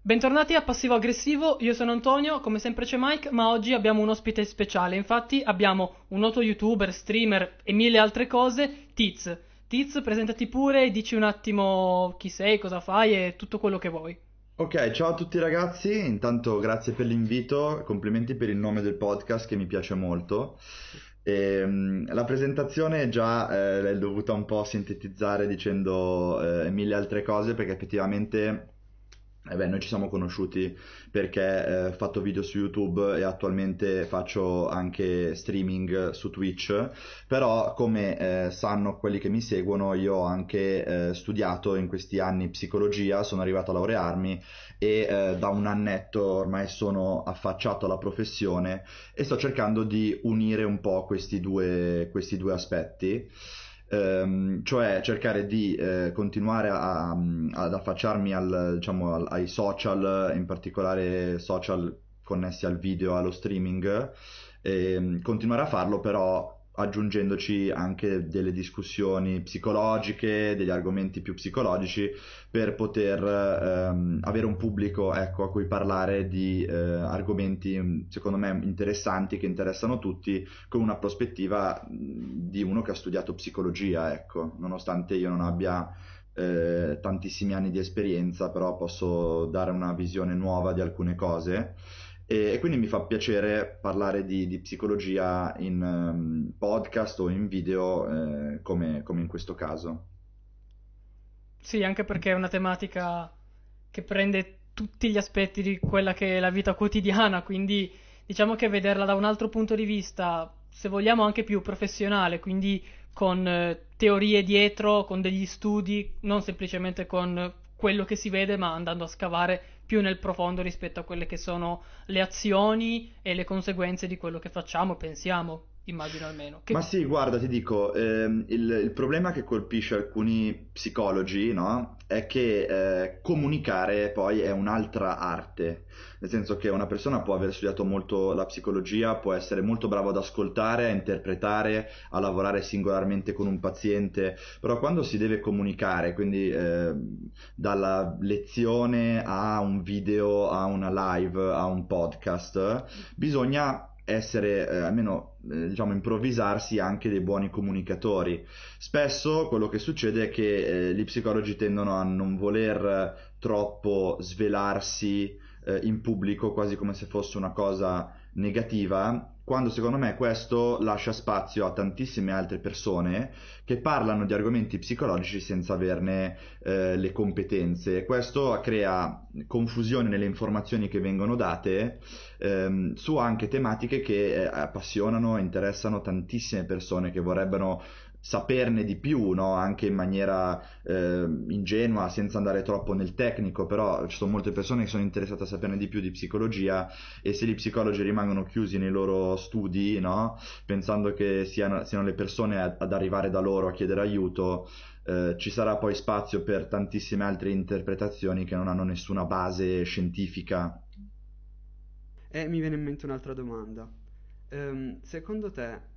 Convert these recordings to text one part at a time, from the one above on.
Bentornati a Passivo Aggressivo, io sono Antonio, come sempre c'è Mike, ma oggi abbiamo un ospite speciale, infatti abbiamo un noto youtuber, streamer e mille altre cose, Tiz. Tiz, presentati pure e dici un attimo chi sei, cosa fai e tutto quello che vuoi. Ok, ciao a tutti ragazzi, intanto grazie per l'invito, complimenti per il nome del podcast che mi piace molto. E, ehm, la presentazione già eh, l'hai dovuta un po' sintetizzare dicendo eh, mille altre cose perché effettivamente eh beh, noi ci siamo conosciuti perché eh, ho fatto video su YouTube e attualmente faccio anche streaming su Twitch, però come eh, sanno quelli che mi seguono, io ho anche eh, studiato in questi anni psicologia, sono arrivato a laurearmi e eh, da un annetto ormai sono affacciato alla professione e sto cercando di unire un po' questi due, questi due aspetti ehm, cioè cercare di eh, continuare a, ad affacciarmi al, diciamo, al, ai social, in particolare social connessi al video, allo streaming, e continuare a farlo però aggiungendoci anche delle discussioni psicologiche, degli argomenti più psicologici per poter ehm, avere un pubblico ecco, a cui parlare di eh, argomenti secondo me interessanti che interessano tutti con una prospettiva di uno che ha studiato psicologia, ecco, nonostante io non abbia eh, tantissimi anni di esperienza, però posso dare una visione nuova di alcune cose e, quindi mi fa piacere parlare di, di psicologia in um, podcast o in video eh, come, come in questo caso. Sì, anche perché è una tematica che prende tutti gli aspetti di quella che è la vita quotidiana, quindi diciamo che vederla da un altro punto di vista, se vogliamo anche più professionale, quindi con eh, teorie dietro, con degli studi, non semplicemente con quello che si vede, ma andando a scavare più nel profondo rispetto a quelle che sono le azioni e le conseguenze di quello che facciamo, pensiamo, immagino almeno. Che... Ma sì, guarda, ti dico, ehm, il, il, problema che colpisce alcuni psicologi, no? È che eh, comunicare poi è un'altra arte, nel senso che una persona può aver studiato molto la psicologia, può essere molto bravo ad ascoltare, a interpretare, a lavorare singolarmente con un paziente, però quando si deve comunicare, quindi eh, dalla lezione a un video, a una live, a un podcast, bisogna essere, eh, almeno eh, diciamo, improvvisarsi anche dei buoni comunicatori. Spesso quello che succede è che eh, gli psicologi tendono a non voler troppo svelarsi eh, in pubblico, quasi come se fosse una cosa negativa, quando secondo me questo lascia spazio a tantissime altre persone che parlano di argomenti psicologici senza averne eh, le competenze. Questo crea confusione nelle informazioni che vengono date ehm, su anche tematiche che eh, appassionano e interessano tantissime persone che vorrebbero saperne di più, no? anche in maniera eh, ingenua, senza andare troppo nel tecnico, però ci sono molte persone che sono interessate a saperne di più di psicologia e se gli psicologi rimangono chiusi nei loro studi, no? pensando che siano, siano le persone ad, ad, arrivare da loro a chiedere aiuto, eh, ci sarà poi spazio per tantissime altre interpretazioni che non hanno nessuna base scientifica. E mi viene in mente un'altra domanda. Um, secondo te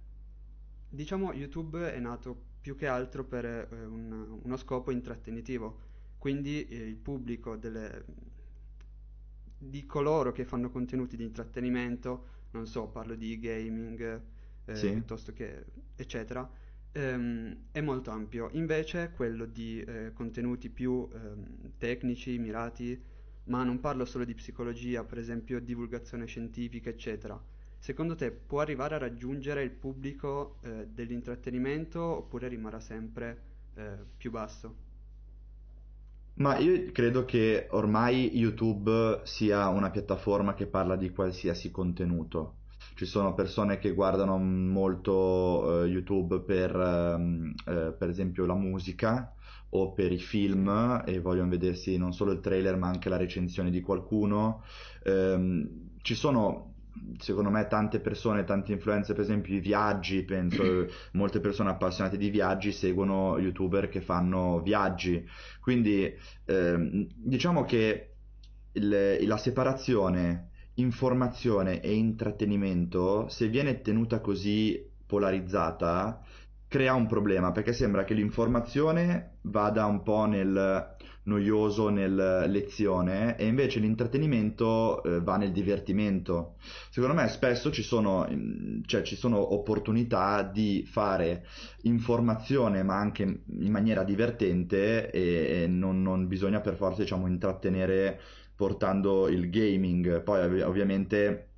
Diciamo YouTube è nato più che altro per eh, un, uno scopo intrattenitivo, quindi eh, il pubblico delle, di coloro che fanno contenuti di intrattenimento, non so, parlo di gaming eh, sì. piuttosto che eccetera, ehm, è molto ampio. Invece quello di eh, contenuti più ehm, tecnici, mirati, ma non parlo solo di psicologia, per esempio divulgazione scientifica, eccetera secondo te può arrivare a raggiungere il pubblico eh, dell'intrattenimento oppure rimarrà sempre eh, più basso? Ma io credo che ormai YouTube sia una piattaforma che parla di qualsiasi contenuto. Ci sono persone che guardano molto eh, YouTube per, ehm, eh, per esempio, la musica o per i film e vogliono vedersi non solo il trailer ma anche la recensione di qualcuno. Ehm, ci sono secondo me tante persone, tante influenze, per esempio i viaggi, penso molte persone appassionate di viaggi seguono youtuber che fanno viaggi, quindi ehm, diciamo che il, la separazione informazione e intrattenimento, se viene tenuta così polarizzata, crea un problema perché sembra che l'informazione vada un po' nel noioso nel lezione e invece l'intrattenimento eh, va nel divertimento. Secondo me spesso ci sono, cioè, ci sono opportunità di fare informazione ma anche in maniera divertente e, e non, non, bisogna per forza diciamo, intrattenere portando il gaming. Poi ovviamente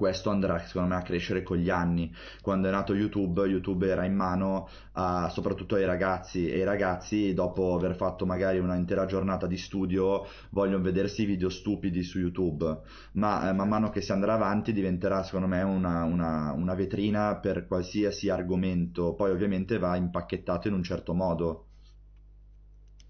questo andrà secondo me a crescere con gli anni. Quando è nato YouTube, YouTube era in mano a, soprattutto ai ragazzi e i ragazzi dopo aver fatto magari una intera giornata di studio vogliono vedersi video stupidi su YouTube, ma eh, man mano che si andrà avanti diventerà secondo me una, una, una vetrina per qualsiasi argomento, poi ovviamente va impacchettato in un certo modo.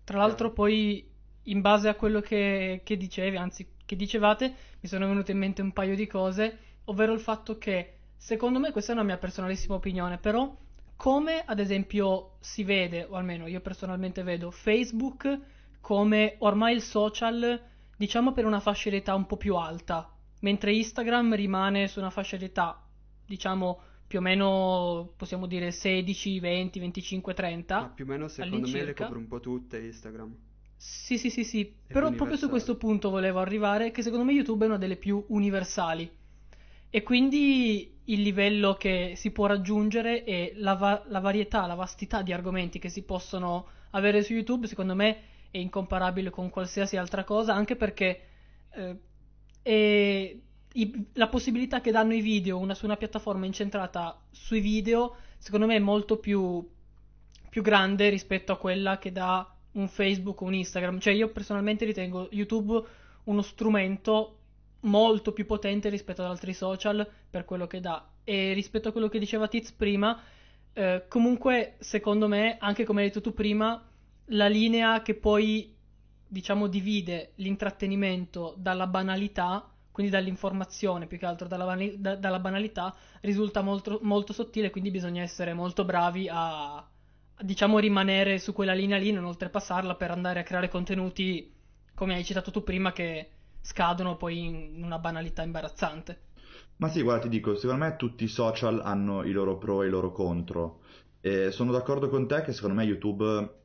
Tra l'altro poi in base a quello che, che dicevi, anzi che dicevate, mi sono venute in mente un paio di cose ovvero il fatto che, secondo me, questa è una mia personalissima opinione, però come ad esempio si vede, o almeno io personalmente vedo, Facebook come ormai il social, diciamo per una fascia d'età un po' più alta, mentre Instagram rimane su una fascia d'età, diciamo più o meno possiamo dire 16, 20, 25, 30. Ma più o meno secondo me le copre un po' tutte Instagram. Sì, sì, sì, sì, però proprio su questo punto volevo arrivare, che secondo me YouTube è una delle più universali. E quindi il livello che si può raggiungere e la, va- la varietà, la vastità di argomenti che si possono avere su YouTube, secondo me è incomparabile con qualsiasi altra cosa, anche perché eh, i, la possibilità che danno i video una, su una piattaforma incentrata sui video, secondo me è molto più, più grande rispetto a quella che dà un Facebook o un Instagram. Cioè io personalmente ritengo YouTube uno strumento molto più potente rispetto ad altri social per quello che dà. E rispetto a quello che diceva Tiz prima, eh, comunque, secondo me, anche come hai detto tu prima, la linea che poi, diciamo, divide l'intrattenimento dalla banalità, quindi dall'informazione più che altro dalla, da, dalla banalità, risulta molto, molto, sottile, quindi bisogna essere molto bravi a, a, diciamo, rimanere su quella linea lì, non oltrepassarla per andare a creare contenuti, come hai citato tu prima, che scadono poi in una banalità imbarazzante. Ma sì, guarda, ti dico, secondo me tutti i social hanno i loro pro e i loro contro. E sono d'accordo con te che secondo me YouTube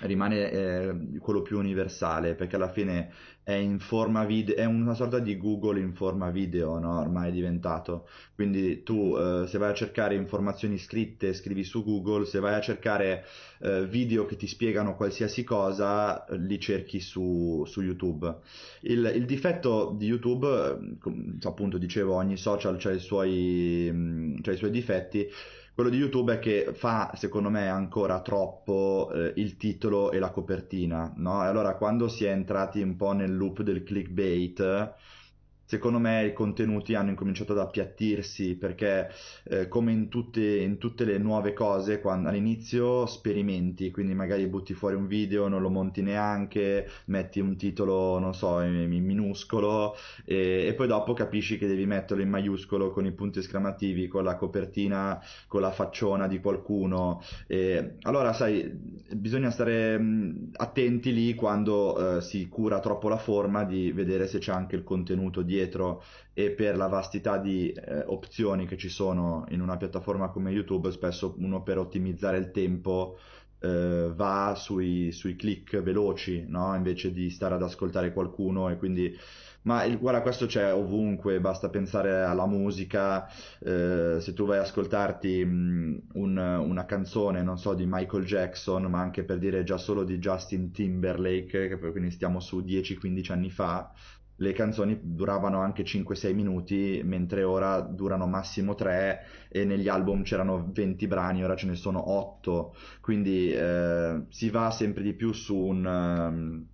rimane eh, quello più universale perché alla fine è in forma video è una sorta di Google in forma video no? ormai è diventato quindi tu eh, se vai a cercare informazioni scritte scrivi su Google se vai a cercare eh, video che ti spiegano qualsiasi cosa li cerchi su, su YouTube il, il, difetto di YouTube appunto dicevo ogni social ha i suoi, i suoi difetti quello di YouTube è che fa, secondo me, ancora troppo eh, il titolo e la copertina, no? E allora quando si è entrati un po' nel loop del clickbait, secondo me i contenuti hanno incominciato ad appiattirsi perché eh, come in tutte, in tutte, le nuove cose quando, all'inizio sperimenti quindi magari butti fuori un video non lo monti neanche metti un titolo non so in, in minuscolo e, e, poi dopo capisci che devi metterlo in maiuscolo con i punti esclamativi con la copertina con la facciona di qualcuno. E, allora sai bisogna stare attenti lì quando eh, si cura troppo la forma di vedere se c'è anche il contenuto dietro dietro e per la vastità di eh, opzioni che ci sono in una piattaforma come YouTube, spesso uno per ottimizzare il tempo eh, va sui, sui, click veloci, no? invece di stare ad ascoltare qualcuno e quindi... Ma il, guarda, questo c'è ovunque, basta pensare alla musica, eh, se tu vai ad ascoltarti mh, un, una canzone, non so, di Michael Jackson, ma anche per dire già solo di Justin Timberlake, che quindi stiamo su 10-15 anni fa, le canzoni duravano anche 5-6 minuti, mentre ora durano massimo 3 e negli album c'erano 20 brani, ora ce ne sono 8, quindi eh, si va sempre di più su un, um,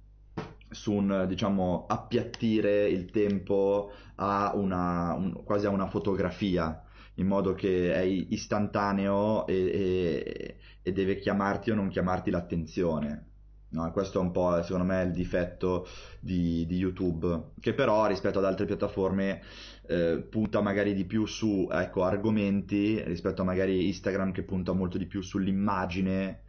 su un diciamo, appiattire il tempo a una, un, quasi a una fotografia in modo che è istantaneo e, e, e deve chiamarti o non chiamarti l'attenzione. No, questo è un po', secondo me, il difetto di, di YouTube, che però rispetto ad altre piattaforme eh, punta magari di più su ecco, argomenti rispetto a magari Instagram che punta molto di più sull'immagine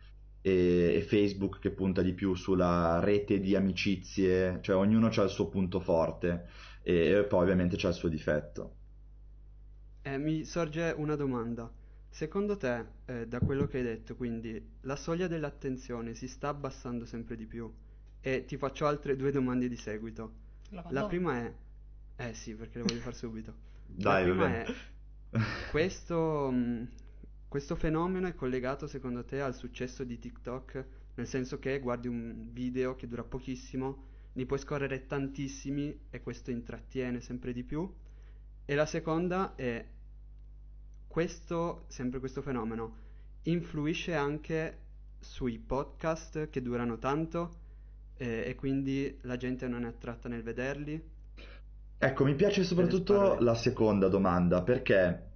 e, e Facebook che punta di più sulla rete di amicizie, cioè ognuno ha il suo punto forte e, e poi ovviamente c'è il suo difetto. Eh, mi sorge una domanda. Secondo te, eh, da quello che hai detto, quindi la soglia dell'attenzione si sta abbassando sempre di più? E ti faccio altre due domande di seguito. La La prima è... Eh sì, perché le voglio fare subito. Dai, La prima è... Questo, mh, questo fenomeno è collegato secondo te al successo di TikTok? Nel senso che guardi un video che dura pochissimo, ne puoi scorrere tantissimi e questo intrattiene sempre di più? E la seconda è questo, sempre questo fenomeno, influisce anche sui podcast che durano tanto eh, e quindi la gente non è attratta nel vederli? Ecco, mi piace soprattutto la seconda domanda perché,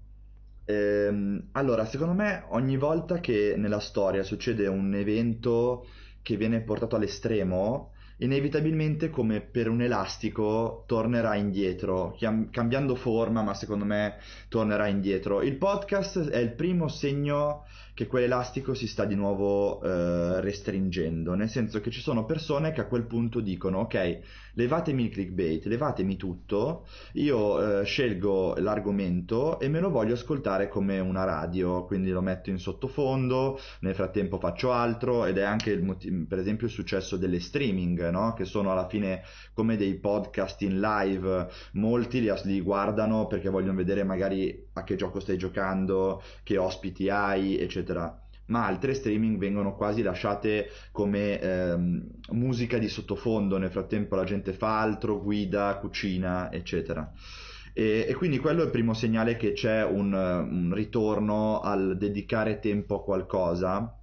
ehm, allora, secondo me ogni volta che nella storia succede un evento che viene portato all'estremo, inevitabilmente come per un elastico tornerà indietro, chiam- cambiando forma, ma secondo me tornerà indietro. Il podcast è il primo segno che quell'elastico si sta di nuovo eh, restringendo, nel senso che ci sono persone che a quel punto dicono, ok, levatemi il clickbait, levatemi tutto, io eh, scelgo l'argomento e me lo voglio ascoltare come una radio, quindi lo metto in sottofondo, nel frattempo faccio altro ed è anche il per esempio il successo delle streaming, no? Che sono alla fine come dei podcast in live, molti li, li guardano perché vogliono vedere magari a che gioco stai giocando, che ospiti hai, eccetera. Ma altre streaming vengono quasi lasciate come ehm, musica di sottofondo, nel frattempo la gente fa altro, guida, cucina, eccetera. E, e quindi quello è il primo segnale che c'è un, un ritorno al dedicare tempo a qualcosa.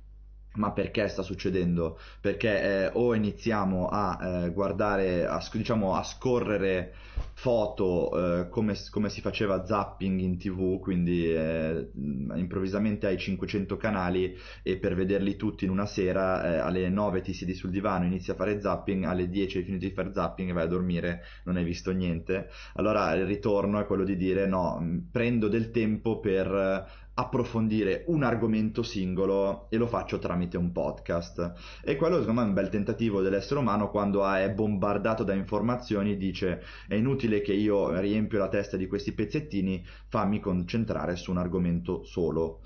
Ma perché sta succedendo? Perché eh, o iniziamo a eh, guardare, a, diciamo, a scorrere foto eh, come, come si faceva zapping in TV, quindi eh, improvvisamente hai 500 canali e per vederli tutti in una sera eh, alle 9 ti siedi sul divano, inizi a fare zapping, alle 10 hai finito di fare zapping e vai a dormire, non hai visto niente. Allora il ritorno è quello di dire no, mh, prendo del tempo per approfondire un argomento singolo e lo faccio tramite un podcast. E quello secondo me è un bel tentativo dell'essere umano quando è bombardato da informazioni, dice è inutile che io riempio la testa di questi pezzettini, fammi concentrare su un argomento solo.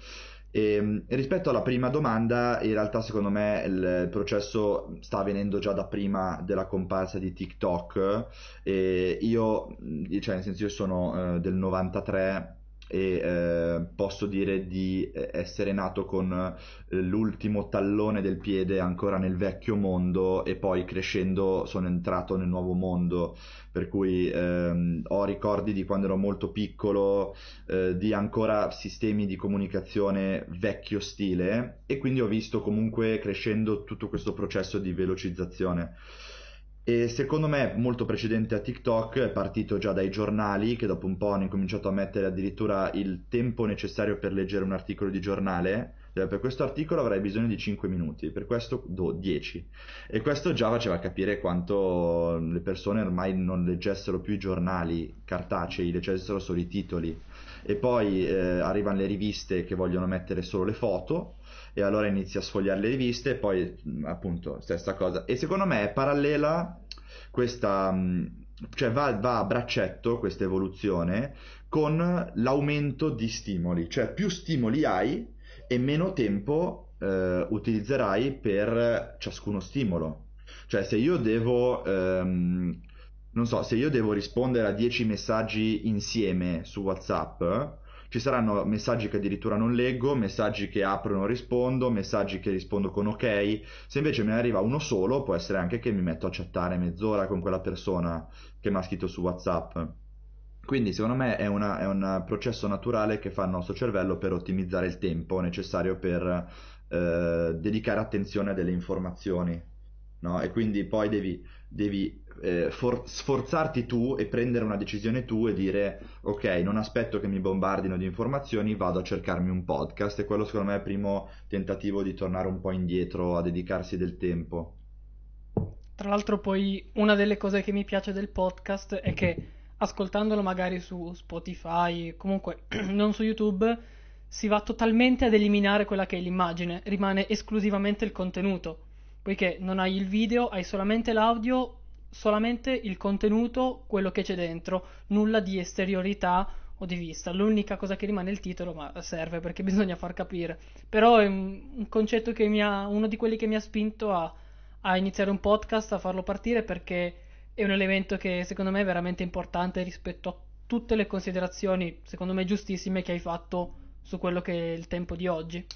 E, rispetto alla prima domanda, in realtà secondo me il processo sta avvenendo già da prima della comparsa di TikTok. E io, cioè nel senso io sono eh, del 93 e eh, posso dire di eh, essere nato con eh, l'ultimo tallone del piede ancora nel vecchio mondo e poi crescendo sono entrato nel nuovo mondo, per cui ehm, ho ricordi di quando ero molto piccolo, eh, di ancora sistemi di comunicazione vecchio stile e quindi ho visto comunque crescendo tutto questo processo di velocizzazione. E secondo me, molto precedente a TikTok, è partito già dai giornali, che dopo un po' hanno incominciato a mettere addirittura il tempo necessario per leggere un articolo di giornale. Cioè, per questo articolo avrei bisogno di 5 minuti, per questo do 10. E questo già faceva capire quanto le persone ormai non leggessero più i giornali cartacei, leggessero solo i titoli. E poi eh, arrivano le riviste che vogliono mettere solo le foto e allora inizi a sfogliare le riviste e poi appunto stessa cosa. E secondo me è parallela questa cioè va, va a braccetto questa evoluzione con l'aumento di stimoli. Cioè più stimoli hai e meno tempo eh, utilizzerai per ciascuno stimolo. Cioè se io devo ehm, non so se io devo rispondere a 10 messaggi insieme su WhatsApp ci saranno messaggi che addirittura non leggo, messaggi che apro e non rispondo, messaggi che rispondo con ok. Se invece me ne arriva uno solo, può essere anche che mi metto a chattare mezz'ora con quella persona che mi ha scritto su WhatsApp. Quindi secondo me è, una- è un processo naturale che fa il nostro cervello per ottimizzare il tempo necessario per eh, dedicare attenzione a delle informazioni, no? E quindi poi devi, devi eh, for- sforzarti tu e prendere una decisione tu e dire ok, non aspetto che mi bombardino di informazioni, vado a cercarmi un podcast e quello secondo me è il primo tentativo di tornare un po' indietro a dedicarsi del tempo. Tra l'altro poi una delle cose che mi piace del podcast è che ascoltandolo magari su Spotify, comunque non su YouTube, si va totalmente ad eliminare quella che è l'immagine, rimane esclusivamente il contenuto, poiché non hai il video, hai solamente l'audio, solamente il contenuto, quello che c'è dentro, nulla di esteriorità o di vista. L'unica cosa che rimane è il titolo, ma serve perché bisogna far capire. Però è un, concetto che mi ha, uno di quelli che mi ha spinto a, a iniziare un podcast, a farlo partire perché è un elemento che secondo me è veramente importante rispetto a tutte le considerazioni, secondo me giustissime, che hai fatto su quello che è il tempo di oggi.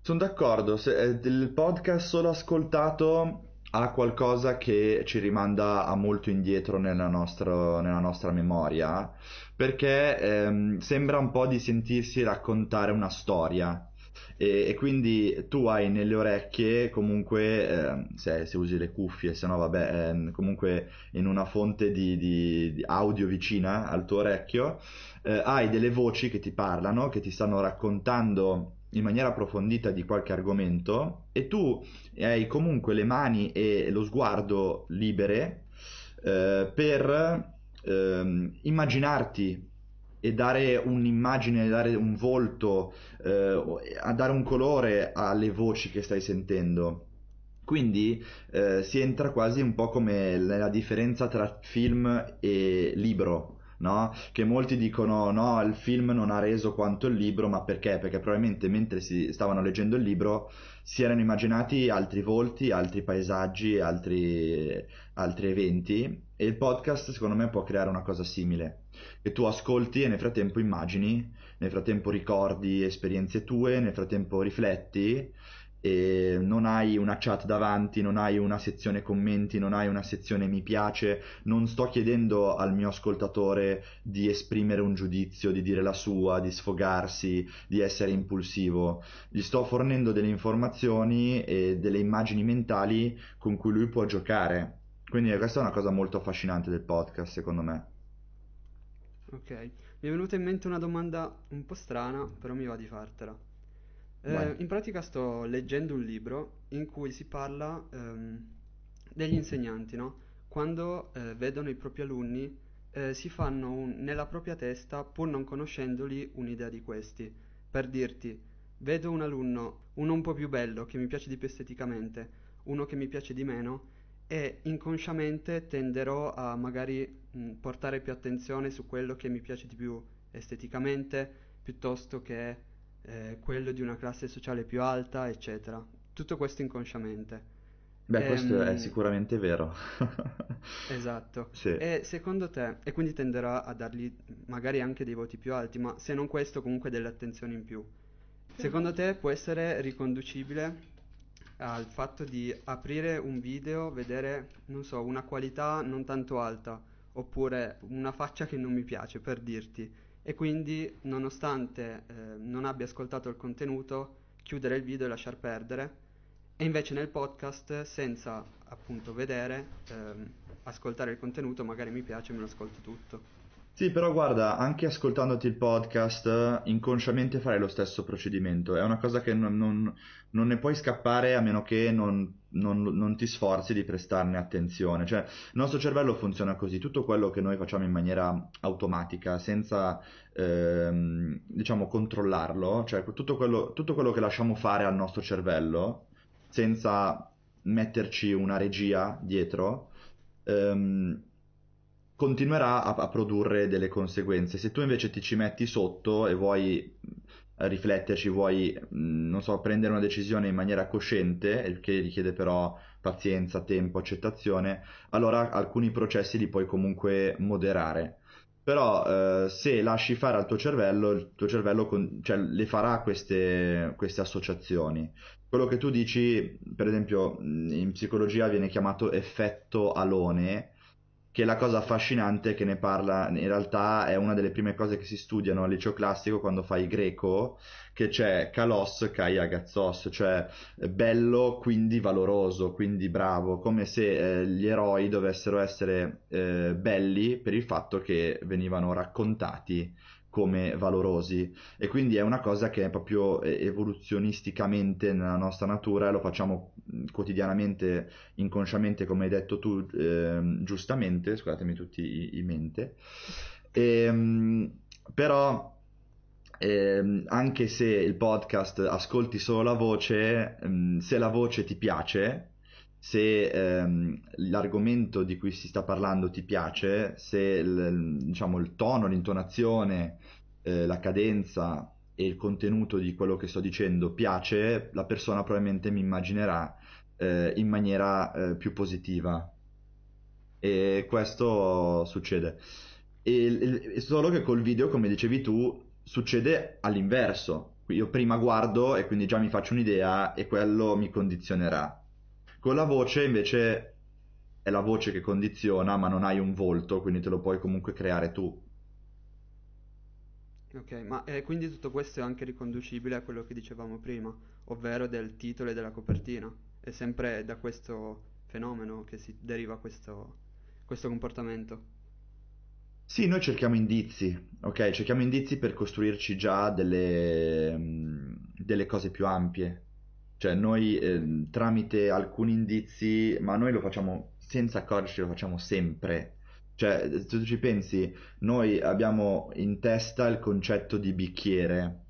Sono d'accordo, se, eh, il podcast solo ascoltato ha qualcosa che ci rimanda a molto indietro nella nostra, nella nostra memoria, perché ehm, sembra un po' di sentirsi raccontare una storia. E, e quindi tu hai nelle orecchie comunque, eh, se, se, usi le cuffie, se no vabbè, eh, comunque in una fonte di, di, di audio vicina al tuo orecchio, eh, hai delle voci che ti parlano, che ti stanno raccontando in maniera approfondita di qualche argomento e tu hai comunque le mani e lo sguardo libere eh, per eh, immaginarti e dare un'immagine, dare un volto, eh, a dare un colore alle voci che stai sentendo. Quindi eh, si entra quasi un po' come nella differenza tra film e libro, no? Che molti dicono no, il film non ha reso quanto il libro, ma perché? Perché probabilmente mentre si stavano leggendo il libro si erano immaginati altri volti, altri paesaggi, altri, altri eventi e il podcast secondo me può creare una cosa simile, che tu ascolti e nel frattempo immagini, nel frattempo ricordi esperienze tue, nel frattempo rifletti e non hai una chat davanti, non hai una sezione commenti, non hai una sezione mi piace, non sto chiedendo al mio ascoltatore di esprimere un giudizio, di dire la sua, di sfogarsi, di essere impulsivo, gli sto fornendo delle informazioni e delle immagini mentali con cui lui può giocare. Quindi questa è una cosa molto affascinante del podcast, secondo me. Ok, mi è venuta in mente una domanda un po' strana, però mi va di fartela. Eh, in pratica sto leggendo un libro in cui si parla ehm, degli insegnanti, no? Quando eh, vedono i propri alunni eh, si fanno un, nella propria testa, pur non conoscendoli, un'idea di questi. Per dirti, vedo un alunno, uno un po' più bello, che mi piace di più esteticamente, uno che mi piace di meno, e inconsciamente tenderò a magari mh, portare più attenzione su quello che mi piace di più esteticamente, piuttosto che eh, quello di una classe sociale più alta, eccetera. Tutto questo inconsciamente. Beh, questo è ehm, sicuramente vero. esatto. Sì. E secondo te, e quindi tenderà a dargli magari anche dei voti più alti, ma se non questo comunque delle attenzioni in più. Secondo te può essere riconducibile al fatto di aprire un video, vedere, non so, una qualità non tanto alta, oppure una faccia che non mi piace, per dirti, e quindi nonostante eh, non abbia ascoltato il contenuto chiudere il video e lasciar perdere. E invece nel podcast senza appunto vedere ehm, ascoltare il contenuto magari mi piace e me lo ascolto tutto sì, però guarda, anche ascoltandoti il podcast, inconsciamente farai lo stesso procedimento. È una cosa che non, non, non ne puoi scappare a meno che non, non, ti sforzi di prestarne attenzione. Cioè, il nostro cervello funziona così, tutto quello che noi facciamo in maniera automatica, senza, ehm, diciamo, controllarlo, cioè tutto quello, tutto quello che lasciamo fare al nostro cervello, senza metterci una regia dietro, ehm, continuerà a, a, produrre delle conseguenze. Se tu invece ti ci metti sotto e vuoi rifletterci, vuoi, non so, prendere una decisione in maniera cosciente, che richiede però pazienza, tempo, accettazione, allora alcuni processi li puoi comunque moderare. Però eh, se lasci fare al tuo cervello, il tuo cervello con, cioè, le farà queste, queste associazioni. Quello che tu dici, per esempio, in psicologia viene chiamato effetto alone, che la cosa affascinante che ne parla, in realtà è una delle prime cose che si studiano al liceo classico quando fai greco, che c'è kalos kai agazzos, cioè bello quindi valoroso, quindi bravo, come se eh, gli eroi dovessero essere eh, belli per il fatto che venivano raccontati come valorosi. E quindi è una cosa che è proprio eh, evoluzionisticamente nella nostra natura e lo facciamo quotidianamente, inconsciamente come hai detto tu eh, giustamente, scusatemi tutti i, mente, e, ehm, però eh, anche se il podcast ascolti solo la voce, ehm, se la voce ti piace, se ehm, l'argomento di cui si sta parlando ti piace, se il, diciamo, il tono, l'intonazione, eh, la cadenza e il contenuto di quello che sto dicendo piace, la persona probabilmente mi immaginerà eh, in maniera eh, più positiva. E questo succede. E, e solo che col video, come dicevi tu, succede all'inverso. Io prima guardo e quindi già mi faccio un'idea e quello mi condizionerà. Con la voce invece è la voce che condiziona, ma non hai un volto, quindi te lo puoi comunque creare tu. Ok, ma eh, quindi tutto questo è anche riconducibile a quello che dicevamo prima, ovvero del titolo e della copertina. È sempre da questo fenomeno che si deriva questo, questo comportamento. Sì, noi cerchiamo indizi, ok? Cerchiamo indizi per costruirci già delle, mm, delle cose più ampie. Cioè, noi eh, tramite alcuni indizi, ma noi lo facciamo senza accorgerci, lo facciamo sempre. Cioè, se tu ci pensi, noi abbiamo in testa il concetto di bicchiere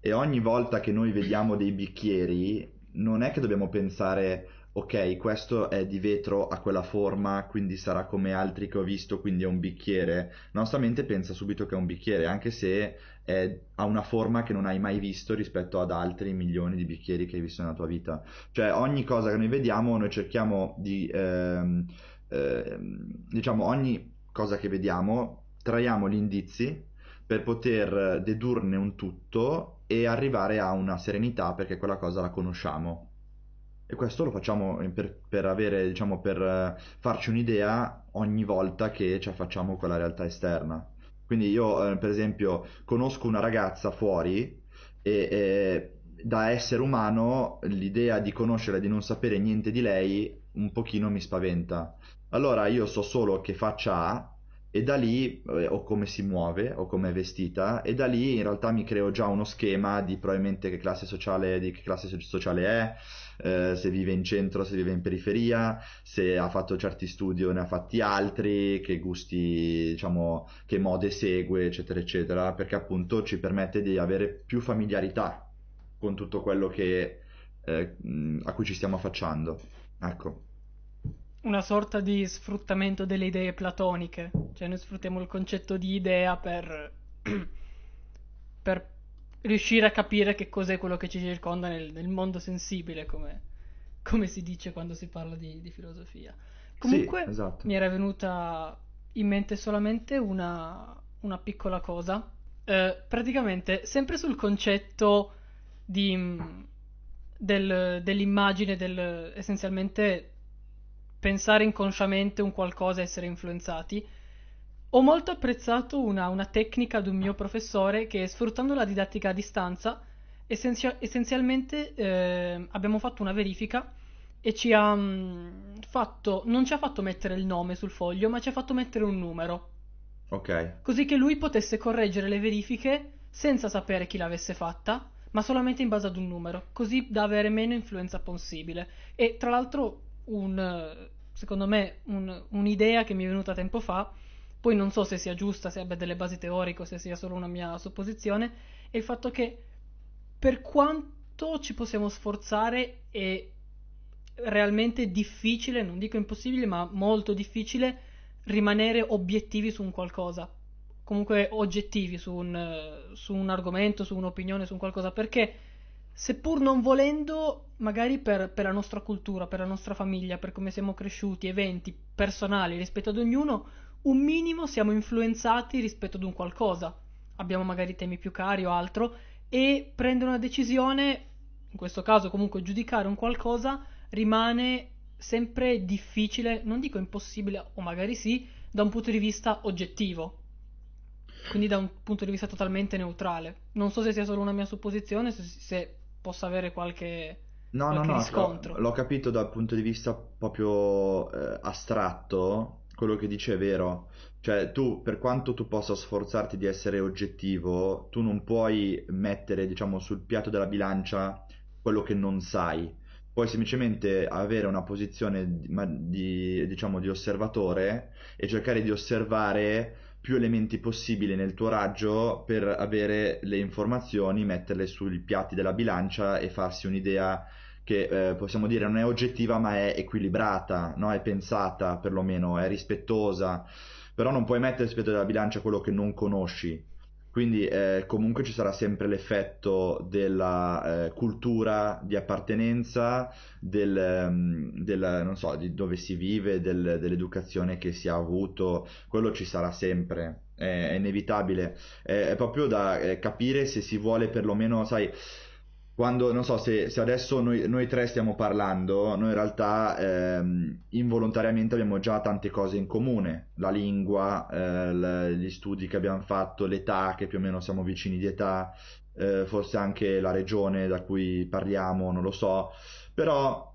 e ogni volta che noi vediamo dei bicchieri, non è che dobbiamo pensare, ok, questo è di vetro a quella forma, quindi sarà come altri che ho visto, quindi è un bicchiere. La nostra mente pensa subito che è un bicchiere, anche se è, ha una forma che non hai mai visto rispetto ad altri milioni di bicchieri che hai visto nella tua vita. Cioè, ogni cosa che noi vediamo, noi cerchiamo di... Ehm, eh, diciamo, ogni cosa che vediamo, traiamo gli indizi per poter dedurne un tutto e arrivare a una serenità perché quella cosa la conosciamo. E questo lo facciamo per, per avere, diciamo, per farci un'idea ogni volta che ci affacciamo con la realtà esterna. Quindi io, eh, per esempio, conosco una ragazza fuori e, e da essere umano l'idea di conoscerla e di non sapere niente di lei un pochino mi spaventa allora io so solo che faccia ha e da lì o come si muove o come è vestita e da lì in realtà mi creo già uno schema di probabilmente che classe sociale, di che classe sociale è, eh, se vive in centro, se vive in periferia, se ha fatto certi studi o ne ha fatti altri, che gusti, diciamo, che mode segue, eccetera, eccetera, perché appunto ci permette di avere più familiarità con tutto quello che, eh, a cui ci stiamo affacciando. Ecco una sorta di sfruttamento delle idee platoniche, cioè noi sfruttiamo il concetto di idea per, per riuscire a capire che cos'è quello che ci circonda nel, nel mondo sensibile, come, come, si dice quando si parla di, di filosofia. Comunque sì, esatto. mi era venuta in mente solamente una, una piccola cosa, eh, praticamente sempre sul concetto di, del, dell'immagine, del, essenzialmente pensare inconsciamente un qualcosa e essere influenzati. Ho molto apprezzato una, una tecnica di un mio professore che sfruttando la didattica a distanza essenzia- essenzialmente eh, abbiamo fatto una verifica e ci ha mh, mm, fatto, non ci ha fatto mettere il nome sul foglio, ma ci ha fatto mettere un numero. Ok. Così che lui potesse correggere le verifiche senza sapere chi l'avesse fatta, ma solamente in base ad un numero, così da avere meno influenza possibile. E tra l'altro un, secondo me, un, un'idea che mi è venuta tempo fa, poi non so se sia giusta, se abbia delle basi teoriche se sia solo una mia supposizione, è il fatto che per quanto ci possiamo sforzare è realmente difficile, non dico impossibile, ma molto difficile rimanere obiettivi su un qualcosa, comunque oggettivi su un, su un argomento, su un'opinione, su un qualcosa, perché seppur non volendo, magari per, per, la nostra cultura, per la nostra famiglia, per come siamo cresciuti, eventi personali rispetto ad ognuno, un minimo siamo influenzati rispetto ad un qualcosa. Abbiamo magari temi più cari o altro e prendere una decisione, in questo caso comunque giudicare un qualcosa, rimane sempre difficile, non dico impossibile, o magari sì, da un punto di vista oggettivo. Quindi da un punto di vista totalmente neutrale. Non so se sia solo una mia supposizione, se, se possa avere qualche, no, qualche no, no, riscontro. L'ho capito dal punto di vista proprio eh, astratto, quello che dice è vero. Cioè, tu, per quanto tu possa sforzarti di essere oggettivo, tu non puoi mettere, diciamo, sul piatto della bilancia quello che non sai. Puoi semplicemente avere una posizione di, di, diciamo, di osservatore e cercare di osservare più elementi possibili nel tuo raggio per avere le informazioni, metterle sui piatti della bilancia e farsi un'idea che eh, possiamo dire non è oggettiva ma è equilibrata, no? è pensata perlomeno, è rispettosa, però non puoi mettere rispetto alla bilancia quello che non conosci. Quindi eh, comunque ci sarà sempre l'effetto della eh, cultura di appartenenza, del, um, del, non so, di dove si vive, del, dell'educazione che si ha avuto, quello ci sarà sempre, è, è inevitabile. È, è, proprio da eh, capire se si vuole perlomeno, sai, quando, non so, se, se adesso noi, noi, tre stiamo parlando, noi in realtà ehm, involontariamente abbiamo già tante cose in comune, la lingua, eh, gli studi che abbiamo fatto, l'età, che più o meno siamo vicini di età, eh, forse anche la regione da cui parliamo, non lo so, però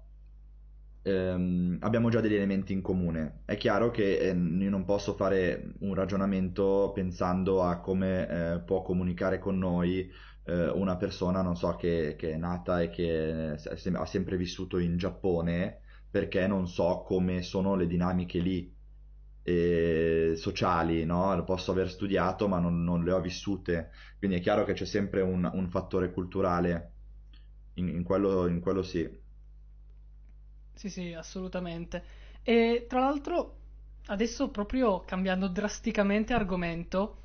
ehm, abbiamo già degli elementi in comune. È chiaro che eh, io non posso fare un ragionamento pensando a come eh, può comunicare con noi eh, una persona, non so, che, che, è nata e che ha sempre vissuto in Giappone perché non so come sono le dinamiche lì eh, sociali, no? Posso aver studiato ma non, non, le ho vissute, quindi è chiaro che c'è sempre un, un fattore culturale, in, in, quello, in quello sì. Sì, sì, assolutamente. E tra l'altro, adesso proprio cambiando drasticamente argomento,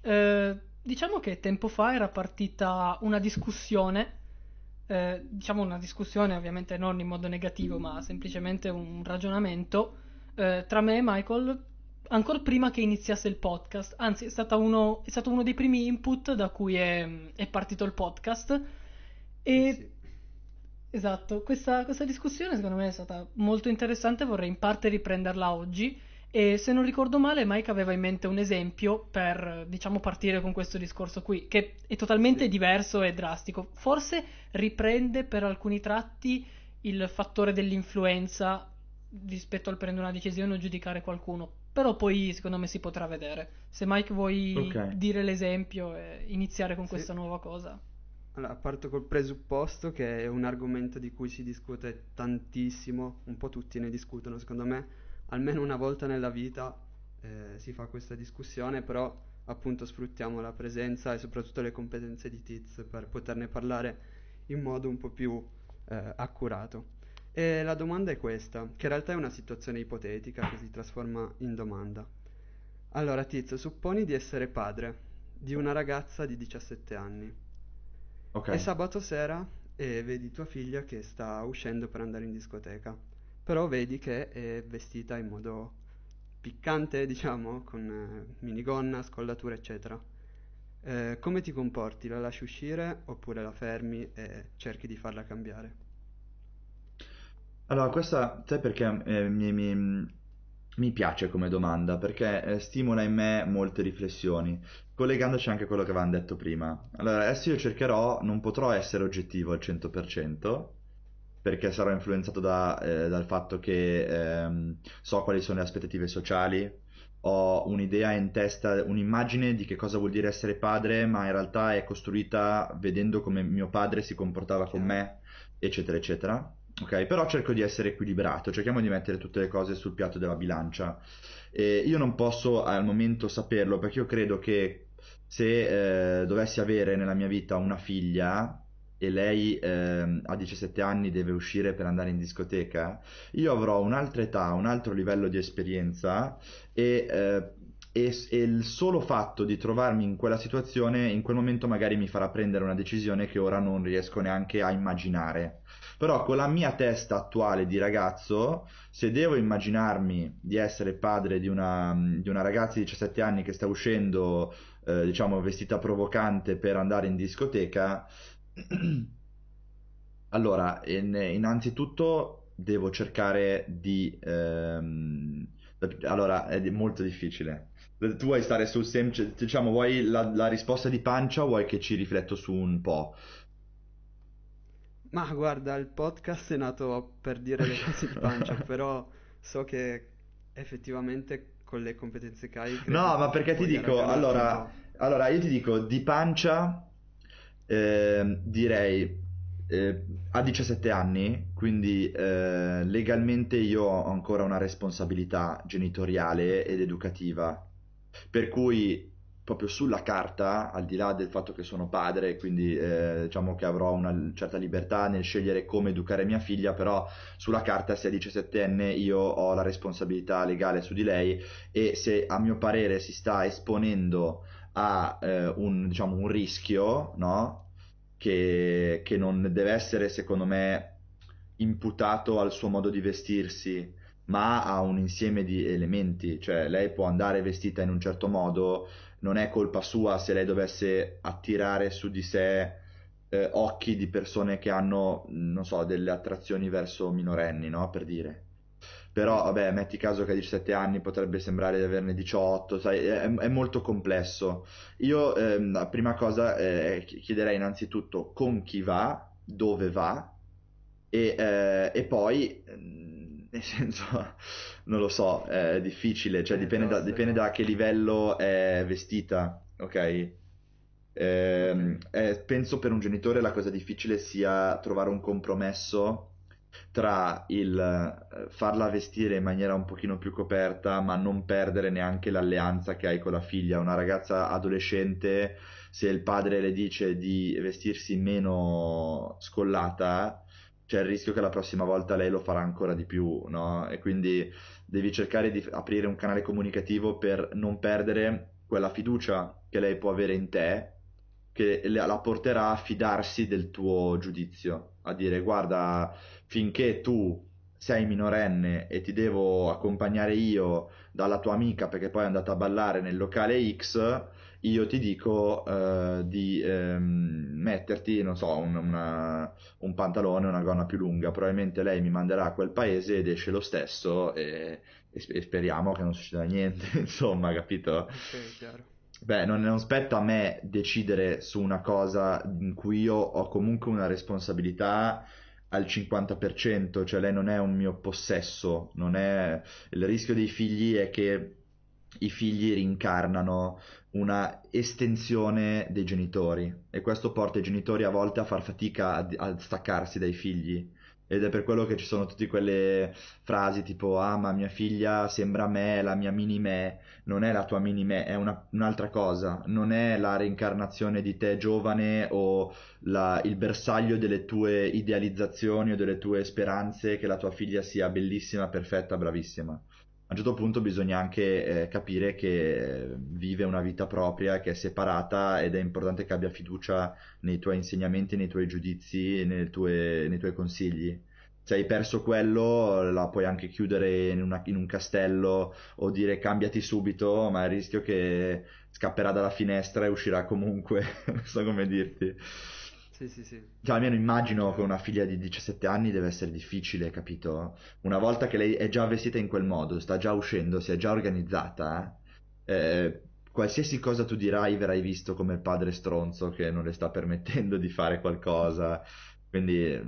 eh, Diciamo che tempo fa era partita una discussione, eh, diciamo una discussione ovviamente non in modo negativo, ma semplicemente un ragionamento eh, tra me e Michael ancora prima che iniziasse il podcast. Anzi, è, uno, è stato uno dei primi input da cui è, è partito il podcast. E sì, sì. esatto, questa, questa discussione secondo me è stata molto interessante. Vorrei in parte riprenderla oggi e se non ricordo male, Mike aveva in mente un esempio per, diciamo, partire con questo discorso qui, che è totalmente sì. diverso e drastico. Forse riprende per alcuni tratti il fattore dell'influenza rispetto al prendere una decisione o giudicare qualcuno. Però poi secondo me si potrà vedere. Se Mike vuoi okay. dire l'esempio e iniziare con sì. questa nuova cosa. Allora, parto col presupposto che è un argomento di cui si discute tantissimo, un po' tutti ne discutono secondo me, almeno una volta nella vita eh, si fa questa discussione, però appunto sfruttiamo la presenza e soprattutto le competenze di Tiz per poterne parlare in modo un po' più eh, accurato. E la domanda è questa, che in realtà è una situazione ipotetica che si trasforma in domanda. Allora Tiz, supponi di essere padre di una ragazza di 17 anni. Okay. È sabato sera e vedi tua figlia che sta uscendo per andare in discoteca però vedi che è vestita in modo piccante, diciamo, con eh, minigonna, scollature, eccetera. Eh, come ti comporti? La lasci uscire oppure la fermi e cerchi di farla cambiare? Allora, questa, sai perché eh, mi, mi, mi, piace come domanda? Perché eh, stimola in me molte riflessioni, collegandoci anche a quello che avevamo detto prima. Allora, adesso io cercherò, non potrò essere oggettivo al 100%, perché sarò influenzato da, eh, dal fatto che ehm, so quali sono le aspettative sociali, ho un'idea in testa, un'immagine di che cosa vuol dire essere padre, ma in realtà è costruita vedendo come mio padre si comportava con me, eccetera, eccetera. Ok, però cerco di essere equilibrato, cerchiamo di mettere tutte le cose sul piatto della bilancia. E io non posso al momento saperlo perché io credo che se eh, dovessi avere nella mia vita una figlia, e lei eh, a 17 anni deve uscire per andare in discoteca, io avrò un'altra età, un altro livello di esperienza e, eh, e, e, il solo fatto di trovarmi in quella situazione in quel momento magari mi farà prendere una decisione che ora non riesco neanche a immaginare. Però con la mia testa attuale di ragazzo, se devo immaginarmi di essere padre di una, di una ragazza di 17 anni che sta uscendo, eh, diciamo, vestita provocante per andare in discoteca, allora, in, innanzitutto devo cercare di... Ehm, allora, è molto difficile. Tu vuoi stare sul semplice, diciamo, vuoi la, la risposta di pancia o vuoi che ci rifletto su un po'? Ma guarda, il podcast è nato per dire le cose di pancia, però so che effettivamente con le competenze che hai... No, ma perché ti dico, allora, allora, io ti dico di pancia eh, direi eh, a 17 anni, quindi eh, legalmente io ho ancora una responsabilità genitoriale ed educativa, per cui proprio sulla carta, al di là del fatto che sono padre, quindi eh, diciamo che avrò una certa libertà nel scegliere come educare mia figlia, però sulla carta se è 17enne io ho la responsabilità legale su di lei e se a mio parere si sta esponendo a eh, un, diciamo, un rischio, no? Che, che non deve essere secondo me imputato al suo modo di vestirsi, ma a un insieme di elementi, cioè lei può andare vestita in un certo modo, non è colpa sua se lei dovesse attirare su di sé eh, occhi di persone che hanno, non so, delle attrazioni verso minorenni, no? Per dire. Però, vabbè, metti caso che a 17 anni potrebbe sembrare di averne 18, sai, è, è molto complesso. Io, ehm, la prima cosa, eh, chiederei innanzitutto con chi va, dove va, e, eh, e poi nel senso, non lo so, è difficile, cioè dipende da, dipende da che livello è vestita, ok? Eh, eh, penso per un genitore la cosa difficile sia trovare un compromesso tra il eh, farla vestire in maniera un pochino più coperta, ma non perdere neanche l'alleanza che hai con la figlia. Una ragazza adolescente, se il padre le dice di vestirsi meno scollata, c'è il rischio che la prossima volta lei lo farà ancora di più, no? E quindi devi cercare di aprire un canale comunicativo per non perdere quella fiducia che lei può avere in te, che la porterà a fidarsi del tuo giudizio, a dire guarda, finché tu sei minorenne e ti devo accompagnare io dalla tua amica perché poi è andata a ballare nel locale X, io ti dico uh, di ehm, metterti, non so, un, una, un pantalone, una gonna più lunga. Probabilmente lei mi manderà a quel paese ed esce lo stesso e, e speriamo che non succeda niente, insomma, capito? Ok, chiaro. Beh, non, non spetta a me decidere su una cosa in cui io ho comunque una responsabilità al 50%, cioè lei non è un mio possesso, non è... il rischio dei figli è che i figli rincarnano una estensione dei genitori e questo porta i genitori a volte a far fatica a, a, staccarsi dai figli ed è per quello che ci sono tutte quelle frasi tipo ah ma mia figlia sembra me, la mia mini me. Non è la tua mini me, è una, un'altra cosa. Non è la reincarnazione di te giovane o la, il bersaglio delle tue idealizzazioni o delle tue speranze che la tua figlia sia bellissima, perfetta, bravissima a un certo punto bisogna anche eh, capire che vive una vita propria, che è separata ed è importante che abbia fiducia nei tuoi insegnamenti, nei tuoi giudizi, tue, nei tuoi consigli. Se hai perso quello, la puoi anche chiudere in, una, in un castello o dire cambiati subito, ma il rischio che scapperà dalla finestra e uscirà comunque, non so come dirti. Sì, sì, sì. Cioè, almeno immagino che una figlia di 17 anni deve essere difficile, capito? Una volta che lei è già vestita in quel modo, sta già uscendo, si è già organizzata, eh, qualsiasi cosa tu dirai verrai visto come il padre stronzo che non le sta permettendo di fare qualcosa. Quindi,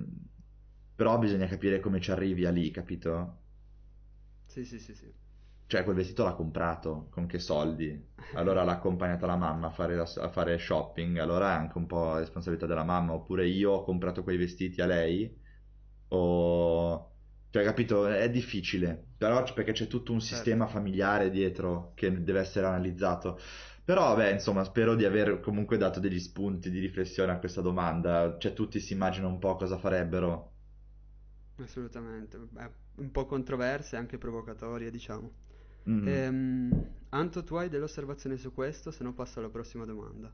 però bisogna capire come ci arrivi a lì, capito? Sì, sì, sì, sì. Cioè, quel vestito l'ha comprato, con che soldi? Allora l'ha accompagnata la mamma a fare, a fare shopping, allora è anche un po' la responsabilità della mamma, oppure io ho comprato quei vestiti a lei, o... Cioè, capito? È difficile, però perché c'è tutto un certo. sistema familiare dietro che deve essere analizzato. Però, vabbè, insomma, spero di aver comunque dato degli spunti di riflessione a questa domanda. Cioè, tutti si immaginano un po' cosa farebbero. Assolutamente, è un po' controverse, anche provocatorie, diciamo. Mm. Ehm, Anto, tu hai delle osservazioni su questo? Se no passo alla prossima domanda.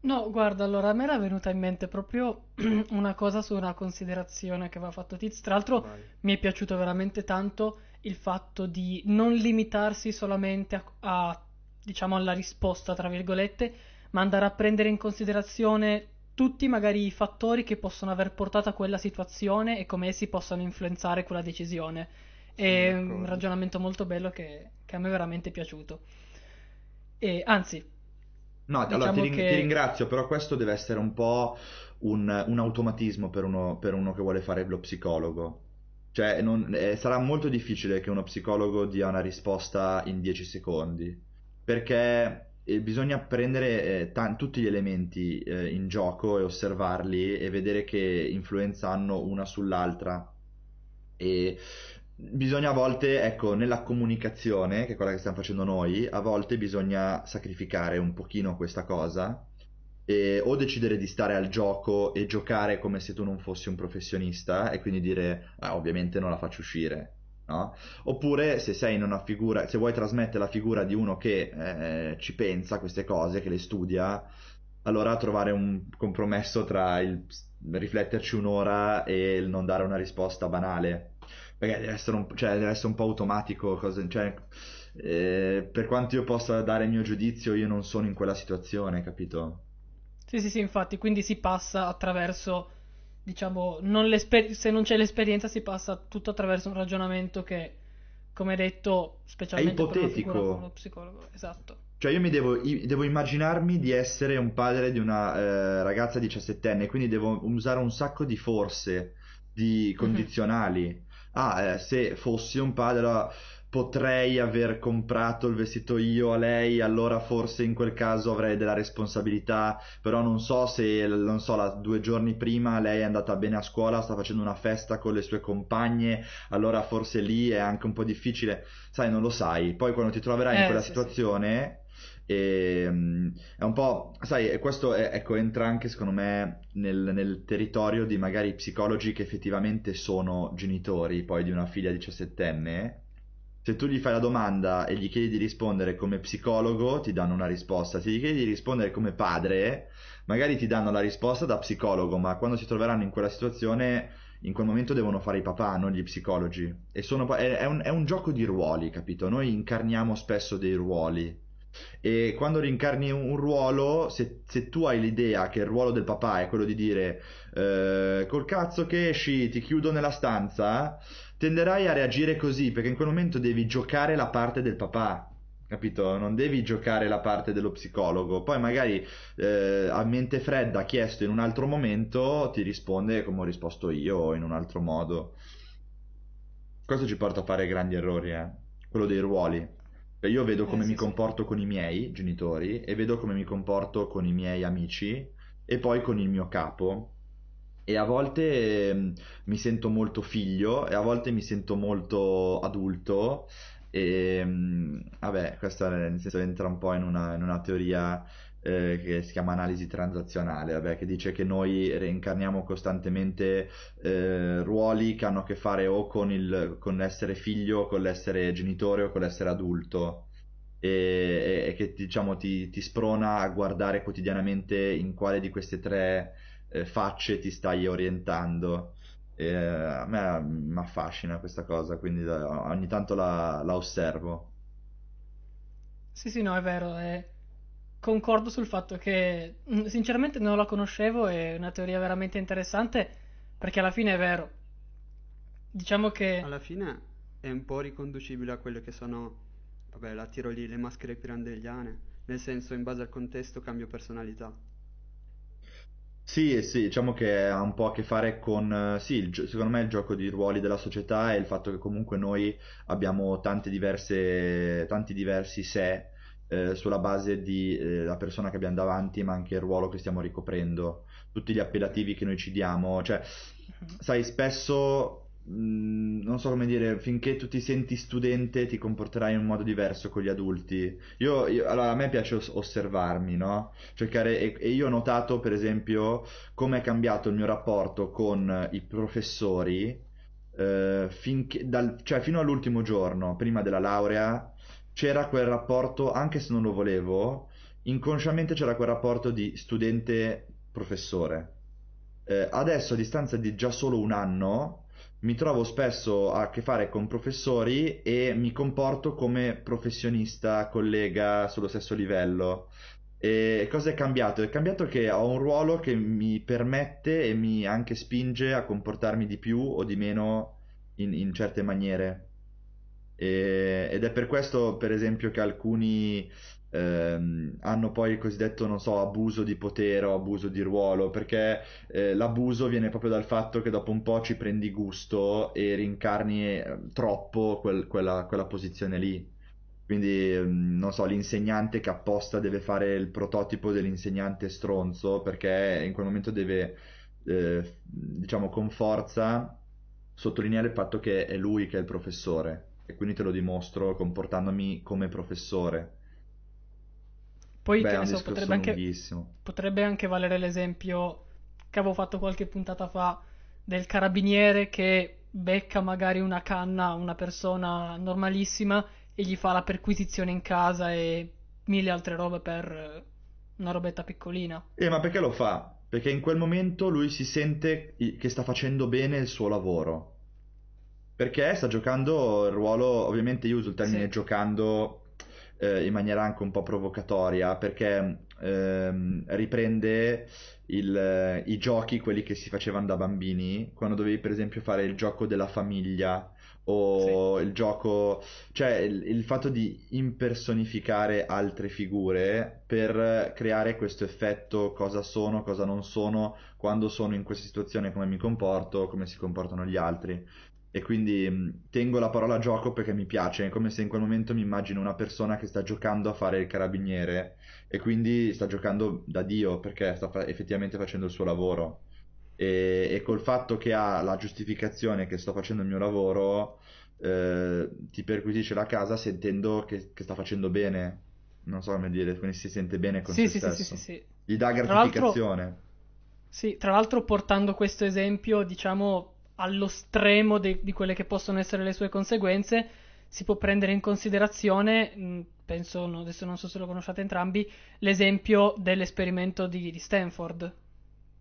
No, guarda, allora a me era venuta in mente proprio una cosa su una considerazione che aveva fatto Tiz. Tra l'altro Vai. mi è piaciuto veramente tanto il fatto di non limitarsi solamente a, a, diciamo, alla risposta, tra virgolette, ma andare a prendere in considerazione tutti magari i fattori che possono aver portato a quella situazione e come essi possano influenzare quella decisione. È un ragionamento molto bello che, che, a me è veramente piaciuto. E anzi, No, diciamo allora ti, ring- che... ti, ringrazio, però questo deve essere un po' un, un automatismo per uno, per uno, che vuole fare lo psicologo. Cioè, non, eh, sarà molto difficile che uno psicologo dia una risposta in 10 secondi, perché eh, bisogna prendere eh, t- tutti gli elementi eh, in gioco e osservarli e vedere che influenza hanno una sull'altra. E bisogna a volte, ecco, nella comunicazione, che è quella che stiamo facendo noi, a volte bisogna sacrificare un pochino questa cosa e o decidere di stare al gioco e giocare come se tu non fossi un professionista e quindi dire, ah, ovviamente non la faccio uscire. No? Oppure se sei in una figura, se vuoi trasmettere la figura di uno che eh, ci pensa a queste cose, che le studia, allora trovare un compromesso tra il rifletterci un'ora e il non dare una risposta banale. Perché deve essere un, cioè, deve essere un po' automatico. Cosa, cioè, eh, per quanto io possa dare il mio giudizio, io non sono in quella situazione, capito? Sì, sì, sì, infatti, quindi si passa attraverso, diciamo, non se non c'è l'esperienza si passa tutto attraverso un ragionamento che, come detto, specialmente è ipotetico. per uno psicologo, esatto. Cioè io mi devo, devo, immaginarmi di essere un padre di una eh, ragazza 17enne, quindi devo usare un sacco di forse, di mhm. condizionali. Mm-hmm. Ah, eh, se fossi un padre potrei aver comprato il vestito io a lei, allora forse in quel caso avrei della responsabilità, però non so se, non so, la, due giorni prima lei è andata bene a scuola, sta facendo una festa con le sue compagne, allora forse lì è anche un po' difficile, sai, non lo sai, poi quando ti troverai eh, in quella sì, situazione... Sì. E, um, è un po', sai, questo è, ecco, entra anche secondo me nel, nel, territorio di magari psicologi che effettivamente sono genitori poi di una figlia diciassettenne se tu gli fai la domanda e gli chiedi di rispondere come psicologo, ti danno una risposta. Se gli chiedi di rispondere come padre, magari ti danno la risposta da psicologo, ma quando si troveranno in quella situazione, in quel momento devono fare i papà, non gli psicologi. E sono, è, è, un, è un gioco di ruoli, capito? Noi incarniamo spesso dei ruoli. E quando rincarni un ruolo, se, se, tu hai l'idea che il ruolo del papà è quello di dire eh, col cazzo che esci, ti chiudo nella stanza, tenderai a reagire così perché in quel momento devi giocare la parte del papà. Capito? Non devi giocare la parte dello psicologo. Poi magari eh, a mente fredda, chiesto in un altro momento, ti risponde come ho risposto io in un altro modo. Questo ci porta a fare grandi errori, eh? Quello dei ruoli. Io vedo come eh, sì, mi comporto sì. con i miei genitori e vedo come mi comporto con i miei amici e poi con il mio capo e a volte eh, mi sento molto figlio e a volte mi sento molto adulto e mm, vabbè questo nel senso entra un po' in una, in una teoria eh, che si chiama analisi transazionale vabbè, che dice che noi reincarniamo costantemente eh, ruoli che hanno a che fare o con, il, con l'essere figlio, con l'essere genitore o con l'essere adulto e, e che diciamo ti, ti sprona a guardare quotidianamente in quale di queste tre eh, facce ti stai orientando. E, a me mi affascina questa cosa, quindi ogni tanto la, la osservo. Sì, sì, no, è vero. È... Concordo sul fatto che mm, sinceramente non la conoscevo, è una teoria veramente interessante perché alla fine è vero. Diciamo che... Alla fine è un po' riconducibile a quelle che sono, vabbè, la tiro lì, le maschere pirandelliane, nel senso in base al contesto cambio personalità. Sì, sì, diciamo che ha un po' a che fare con, eh, sì, il secondo me il gioco di ruoli della società e il fatto che comunque noi abbiamo tante diverse, tanti diversi sé eh, sulla base della eh, persona che abbiamo davanti, ma anche il ruolo che stiamo ricoprendo, tutti gli appellativi che noi ci diamo, cioè, mhm. sai, spesso Mm, non so come dire, finché tu ti senti studente ti comporterai in un modo diverso con gli adulti. Io, io allora, a me piace osservarmi, no? Cercare, e, e, io ho notato, per esempio, come è cambiato il mio rapporto con i professori, eh, finché, dal, cioè fino all'ultimo giorno, prima della laurea, c'era quel rapporto, anche se non lo volevo, inconsciamente c'era quel rapporto di studente-professore. Eh, adesso, a distanza di già solo un anno, mi trovo spesso a che fare con professori e mi comporto come professionista, collega sullo stesso livello. E cosa è cambiato? È cambiato che ho un ruolo che mi permette e mi anche spinge a comportarmi di più o di meno in, in certe maniere. E, ed è per questo, per esempio, che alcuni ehm, hanno poi il cosiddetto, non so, abuso di potere o abuso di ruolo, perché eh, l'abuso viene proprio dal fatto che dopo un po' ci prendi gusto e rincarni eh, troppo quel, quella, quella posizione lì. Quindi, ehm, non so, l'insegnante che apposta deve fare il prototipo dell'insegnante stronzo perché in quel momento deve, eh, diciamo, con forza sottolineare il fatto che è lui che è il professore e quindi te lo dimostro comportandomi come professore. Poi, Beh, che ne so, potrebbe anche, potrebbe anche valere l'esempio che avevo fatto qualche puntata fa del carabiniere che becca magari una canna a una persona normalissima e gli fa la perquisizione in casa e mille altre robe per una robetta piccolina. Eh, ma perché lo fa? Perché in quel momento lui si sente che sta facendo bene il suo lavoro. Perché sta giocando il ruolo, ovviamente io uso il termine Sì. giocando eh, in maniera anche un po' provocatoria, perché ehm, riprende il- i giochi, quelli che si facevano da bambini, quando dovevi per esempio fare il gioco della famiglia o il gioco, cioè il, il fatto di impersonificare altre figure per creare questo effetto cosa sono, cosa non sono, quando sono in questa situazione, come mi comporto, come si comportano gli altri. E quindi mh, tengo la parola gioco perché mi piace, è come se in quel momento mi immagino una persona che sta giocando a fare il carabiniere e quindi sta giocando da Dio perché sta fa- effettivamente facendo il suo lavoro. E, e col fatto che ha la giustificazione che sto facendo il mio lavoro, eh, ti perquisisce la casa sentendo che, che sta facendo bene. Non so come dire, quindi si sente bene con Sì, se sì, sì, sì, stesso. sì, sì. Gli dà Tra gratificazione. Sì, tra l'altro portando questo esempio, diciamo, allo stremo de- di quelle che possono essere le sue conseguenze, si può prendere in considerazione, mh, penso, no, adesso non so se lo conosciate entrambi, l'esempio dell'esperimento di, di Stanford,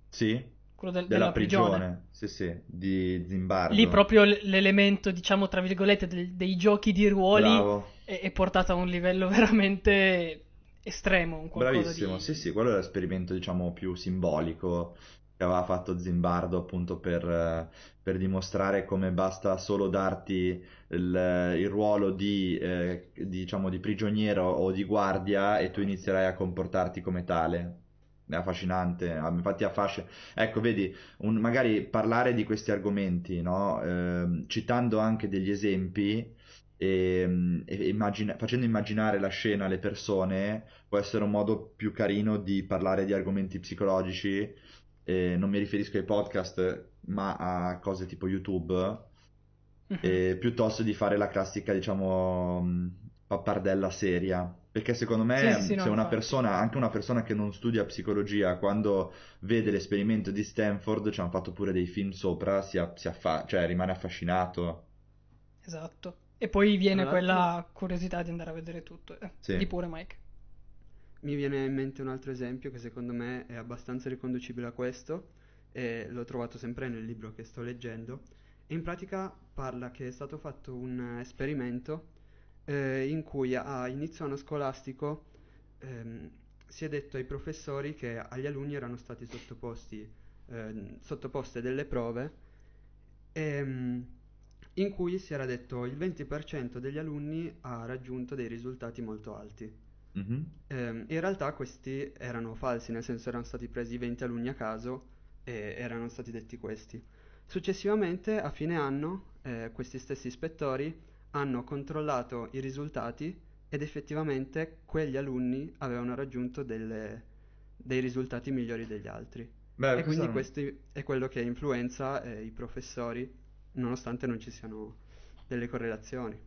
Sì, quello del- della della prigione. prigione. Sì, sì, di Zimbardo. Lì proprio l- l'elemento, diciamo, tra virgolette, del- dei giochi di ruoli è, è portato a un livello veramente estremo, un Bravissimo, di... sì, sì, quello è l'esperimento, diciamo, più simbolico che aveva fatto Zimbardo appunto per, eh, per dimostrare come basta solo darti il, il ruolo di, eh, diciamo, di prigioniero o di guardia e tu inizierai a comportarti come tale. È affascinante, ah, infatti affascina. Ecco, vedi, un- magari parlare di questi argomenti, no? Ehm, citando anche degli esempi e, e immagina- facendo immaginare la scena alle persone può essere un modo più carino di parlare di argomenti psicologici. E non mi riferisco ai podcast, ma a cose tipo YouTube, e piuttosto di fare la classica, diciamo, mh, pappardella seria. Perché secondo me, Sì, sì, se una infatti. persona, anche una persona che non studia psicologia, quando vede l'esperimento di Stanford, ci hanno fatto pure dei film sopra, si, si affa- cioè rimane affascinato. Esatto. E poi viene quella curiosità di andare a vedere tutto. Eh, Sì. Di pure, Mike. Mi viene in mente un altro esempio che secondo me è abbastanza riconducibile a questo e l'ho trovato sempre nel libro che sto leggendo. In pratica parla che è stato fatto un esperimento eh, in cui a inizio anno scolastico ehm, si è detto ai professori che agli alunni erano stati sottoposti, ehm, sottoposte delle prove ehm, in cui si era detto il 20% degli alunni ha raggiunto dei risultati molto alti. Mhm. Ehm, in realtà questi erano falsi, nel senso erano stati presi 20 alunni a caso e erano stati detti questi. Successivamente, a fine anno, eh, questi stessi ispettori hanno controllato i risultati ed effettivamente quegli alunni avevano raggiunto delle- dei risultati migliori degli altri. Beh, e quindi un- questo è quello che influenza eh, i professori, nonostante non ci siano delle correlazioni.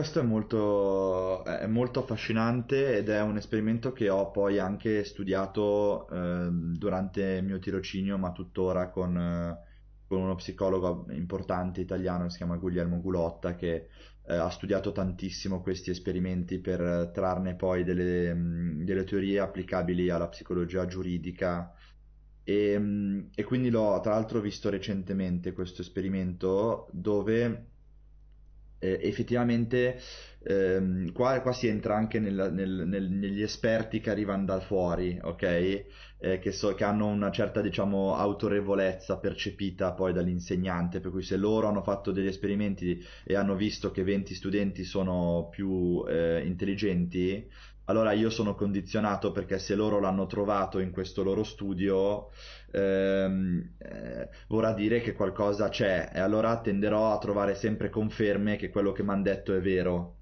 Questo è molto, è molto affascinante ed è un esperimento che ho poi anche studiato ehm, durante il mio tirocinio, ma tuttora con, eh, con uno psicologo importante italiano che si chiama Guglielmo Gulotta, che eh, ha studiato tantissimo questi esperimenti per eh, trarne poi delle, mh, delle teorie applicabili alla psicologia giuridica. E, mh, e quindi l'ho tra l'altro visto recentemente questo esperimento dove eh, effettivamente ehm, qua, qua si entra anche nel- nel- nel- negli esperti che arrivano da fuori, ok? Eh, che, so- che hanno una certa, diciamo, autorevolezza percepita poi dall'insegnante, per cui se loro hanno fatto degli esperimenti e hanno visto che 20 studenti sono più eh, intelligenti, allora io sono condizionato perché se loro l'hanno trovato in questo loro studio, ehm, eh, vorrà dire che qualcosa c'è e allora tenderò a trovare sempre conferme che quello che mi hanno detto è vero.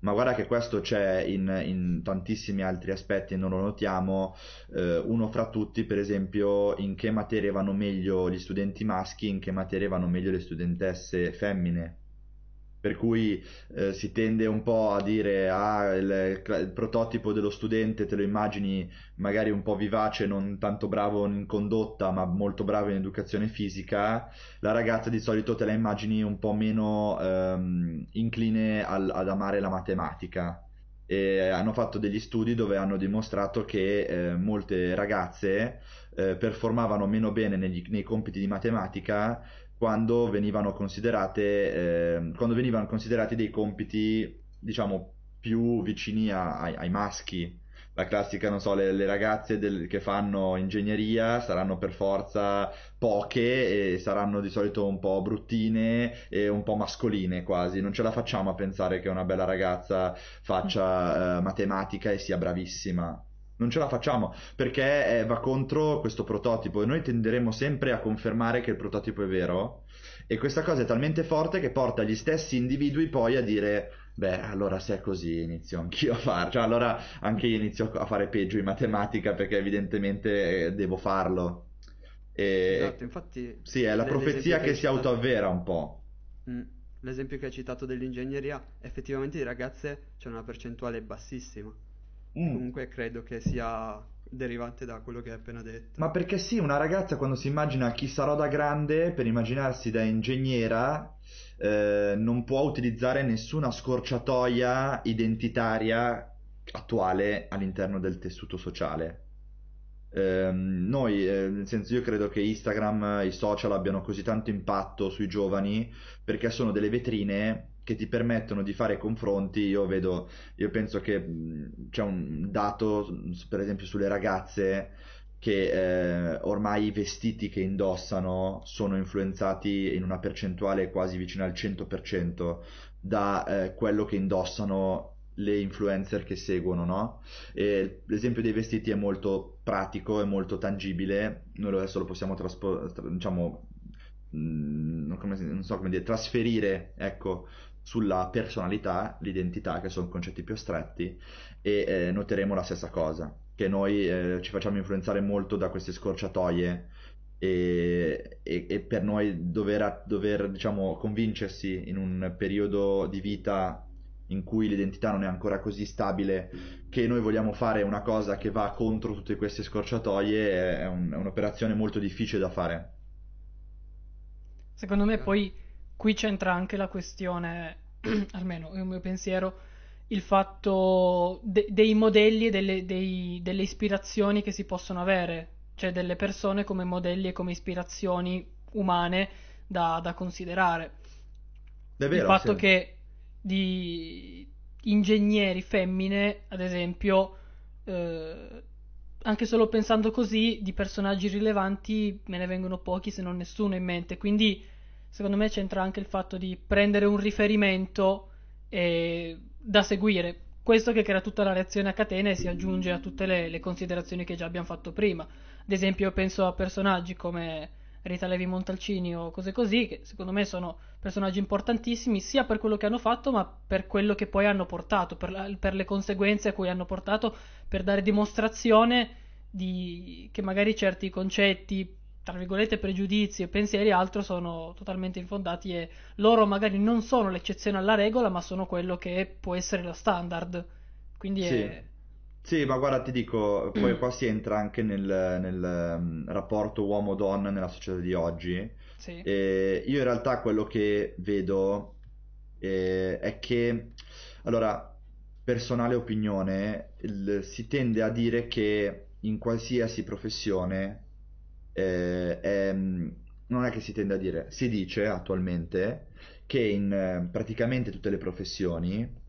ma guarda che questo c'è in, in tantissimi altri aspetti e non lo notiamo. Eh, uno fra tutti, per esempio, in che materie vanno meglio gli studenti maschi, in che materie vanno meglio le studentesse femmine per cui eh, si tende un po' a dire ah, il, il, prototipo dello studente te lo immagini magari un po' vivace, non tanto bravo in condotta, ma molto bravo in educazione fisica, la ragazza di solito te la immagini un po' meno ehm, incline al, ad amare la matematica. E hanno fatto degli studi dove hanno dimostrato che eh, molte ragazze eh, performavano meno bene negli, nei compiti di matematica quando venivano eh, quando venivano considerati dei compiti diciamo più vicini a, ai, ai, maschi. La classica non so le, le ragazze del, che fanno ingegneria saranno per forza poche e saranno di solito un po' bruttine e un po' mascoline quasi. Non ce la facciamo a pensare che una bella ragazza faccia eh, matematica e sia bravissima non ce la facciamo perché eh, va contro questo prototipo. E noi tenderemo sempre a confermare che il prototipo è vero e questa cosa è talmente forte che porta gli stessi individui poi a dire beh allora se è così inizio anch'io a fare cioè allora anche io inizio a fare peggio in matematica perché evidentemente eh, devo farlo. E... esatto infatti sì è la profezia che, che si autoavvera un po' mm. l'esempio che hai citato dell'ingegneria effettivamente di ragazze c'è una percentuale bassissima Mm. Comunque credo che sia derivante da quello che hai appena detto. Ma perché sì, una ragazza quando si immagina chi sarò da grande, per immaginarsi da ingegnera, eh, non può utilizzare nessuna scorciatoia identitaria attuale all'interno del tessuto sociale. Eh, noi, eh, nel senso, io credo che Instagram, i social abbiano così tanto impatto sui giovani perché sono delle vetrine che ti permettono di fare confronti. Io vedo, io penso che c'è un dato, per esempio, sulle ragazze che eh, ormai i vestiti che indossano sono influenzati in una percentuale quasi vicina al 100% da eh, quello che indossano le influencer che seguono, no? E l'esempio dei vestiti è molto pratico, è molto tangibile, noi adesso lo possiamo traspo- diciamo, mh, non, so come dire, trasferire, ecco, sulla personalità, l'identità, che sono concetti più astratti, e eh, noteremo la stessa cosa, che noi eh, ci facciamo influenzare molto da queste scorciatoie e, e, e per noi dover, dover diciamo, convincersi in un periodo di vita in cui l'identità non è ancora così stabile che noi vogliamo fare una cosa che va contro tutte queste scorciatoie è, un, è un'operazione molto difficile da fare. Secondo me poi qui c'entra anche la questione, almeno è un mio pensiero, il fatto de- dei modelli e delle, dei, delle ispirazioni che si possono avere, cioè delle persone come modelli e come ispirazioni umane da, da considerare. Vero, il fatto sì. che di ingegneri femmine, ad esempio, eh, anche solo pensando così, di personaggi rilevanti me ne vengono pochi se non nessuno in mente. Quindi secondo me c'entra anche il fatto di prendere un riferimento e, da seguire. Questo che crea tutta la reazione a catena e si aggiunge a tutte le, le considerazioni che già abbiamo fatto prima. Ad esempio, penso a personaggi come Rita Levi Montalcini o cose così, che secondo me sono personaggi importantissimi sia per quello che hanno fatto, ma per quello che poi hanno portato, per, la, per le conseguenze a cui hanno portato, per dare dimostrazione di, che magari certi concetti tra virgolette pregiudizi e pensieri altro sono totalmente infondati e loro magari non sono l'eccezione alla regola ma sono quello che può essere lo standard quindi sì. è... Sì, ma guarda, ti dico, poi qua si entra anche nel, nel um, rapporto uomo-donna nella società di oggi. Sì. E io in realtà quello che vedo eh, è che, allora, personale opinione, il, si tende a dire che in qualsiasi professione eh, è, non è che si tende a dire, si dice attualmente che in eh, praticamente tutte le professioni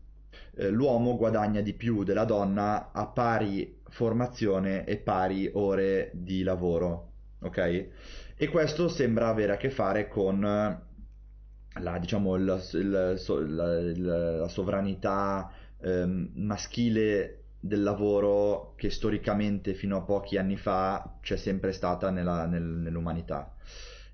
eh, l'uomo guadagna di più della donna a pari formazione e pari ore di lavoro, ok? E questo sembra avere a che fare con la, diciamo, il, la, la sovranità ehm, maschile del lavoro che storicamente fino a pochi anni fa c'è sempre stata nella, nel, nell'umanità.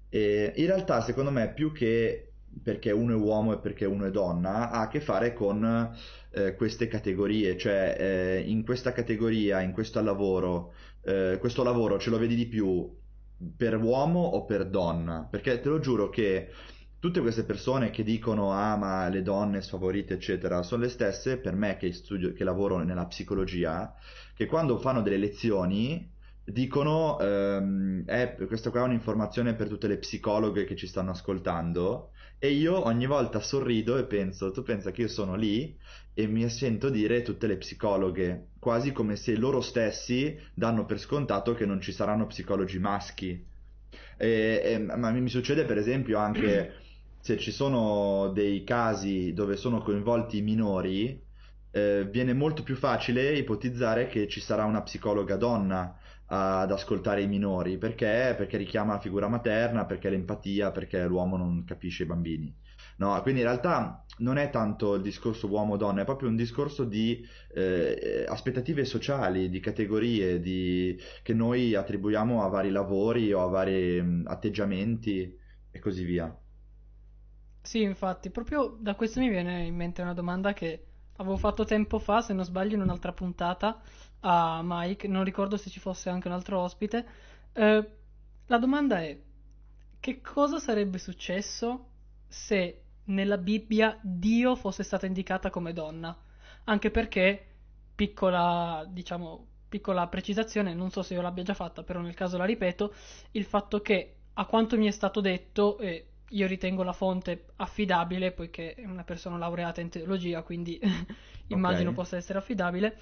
E in realtà, secondo me, più che perché uno è uomo e perché uno è donna, ha a che fare con eh, queste categorie, cioè eh, in questa categoria, in questo lavoro, eh, questo lavoro ce lo vedi di più per uomo o per donna? Perché te lo giuro che tutte queste persone che dicono ah ma le donne sfavorite eccetera sono le stesse per me che, studio, che lavoro nella psicologia che quando fanno delle lezioni dicono ehm, eh, questa qua è un'informazione per tutte le psicologhe che ci stanno ascoltando e io ogni volta sorrido e penso tu pensa che io sono lì e mi sento dire tutte le psicologhe quasi come se loro stessi danno per scontato che non ci saranno psicologi maschi. E, e, ma mi succede per esempio anche se ci sono dei casi dove sono coinvolti i minori, eh, viene molto più facile ipotizzare che ci sarà una psicologa donna ad ascoltare i minori, perché? Perché richiama la figura materna, perché l'empatia, perché l'uomo non capisce i bambini. No, quindi in realtà non è tanto il discorso uomo-donna, è proprio un discorso di eh, aspettative sociali, di categorie di... che noi attribuiamo a vari lavori o a vari atteggiamenti e così via. Sì, infatti, proprio da questo mi viene in mente una domanda che avevo fatto tempo fa, se non sbaglio, in un'altra puntata a Mike, non ricordo se ci fosse anche un altro ospite. Eh, la domanda è: che cosa sarebbe successo se nella Bibbia Dio fosse stata indicata come donna? Anche perché, piccola, diciamo, piccola precisazione, non so se io l'abbia già fatta, però nel caso la ripeto, il fatto che a quanto mi è stato detto, e io ritengo la fonte affidabile, poiché è una persona laureata in teologia, quindi immagino okay. possa essere affidabile.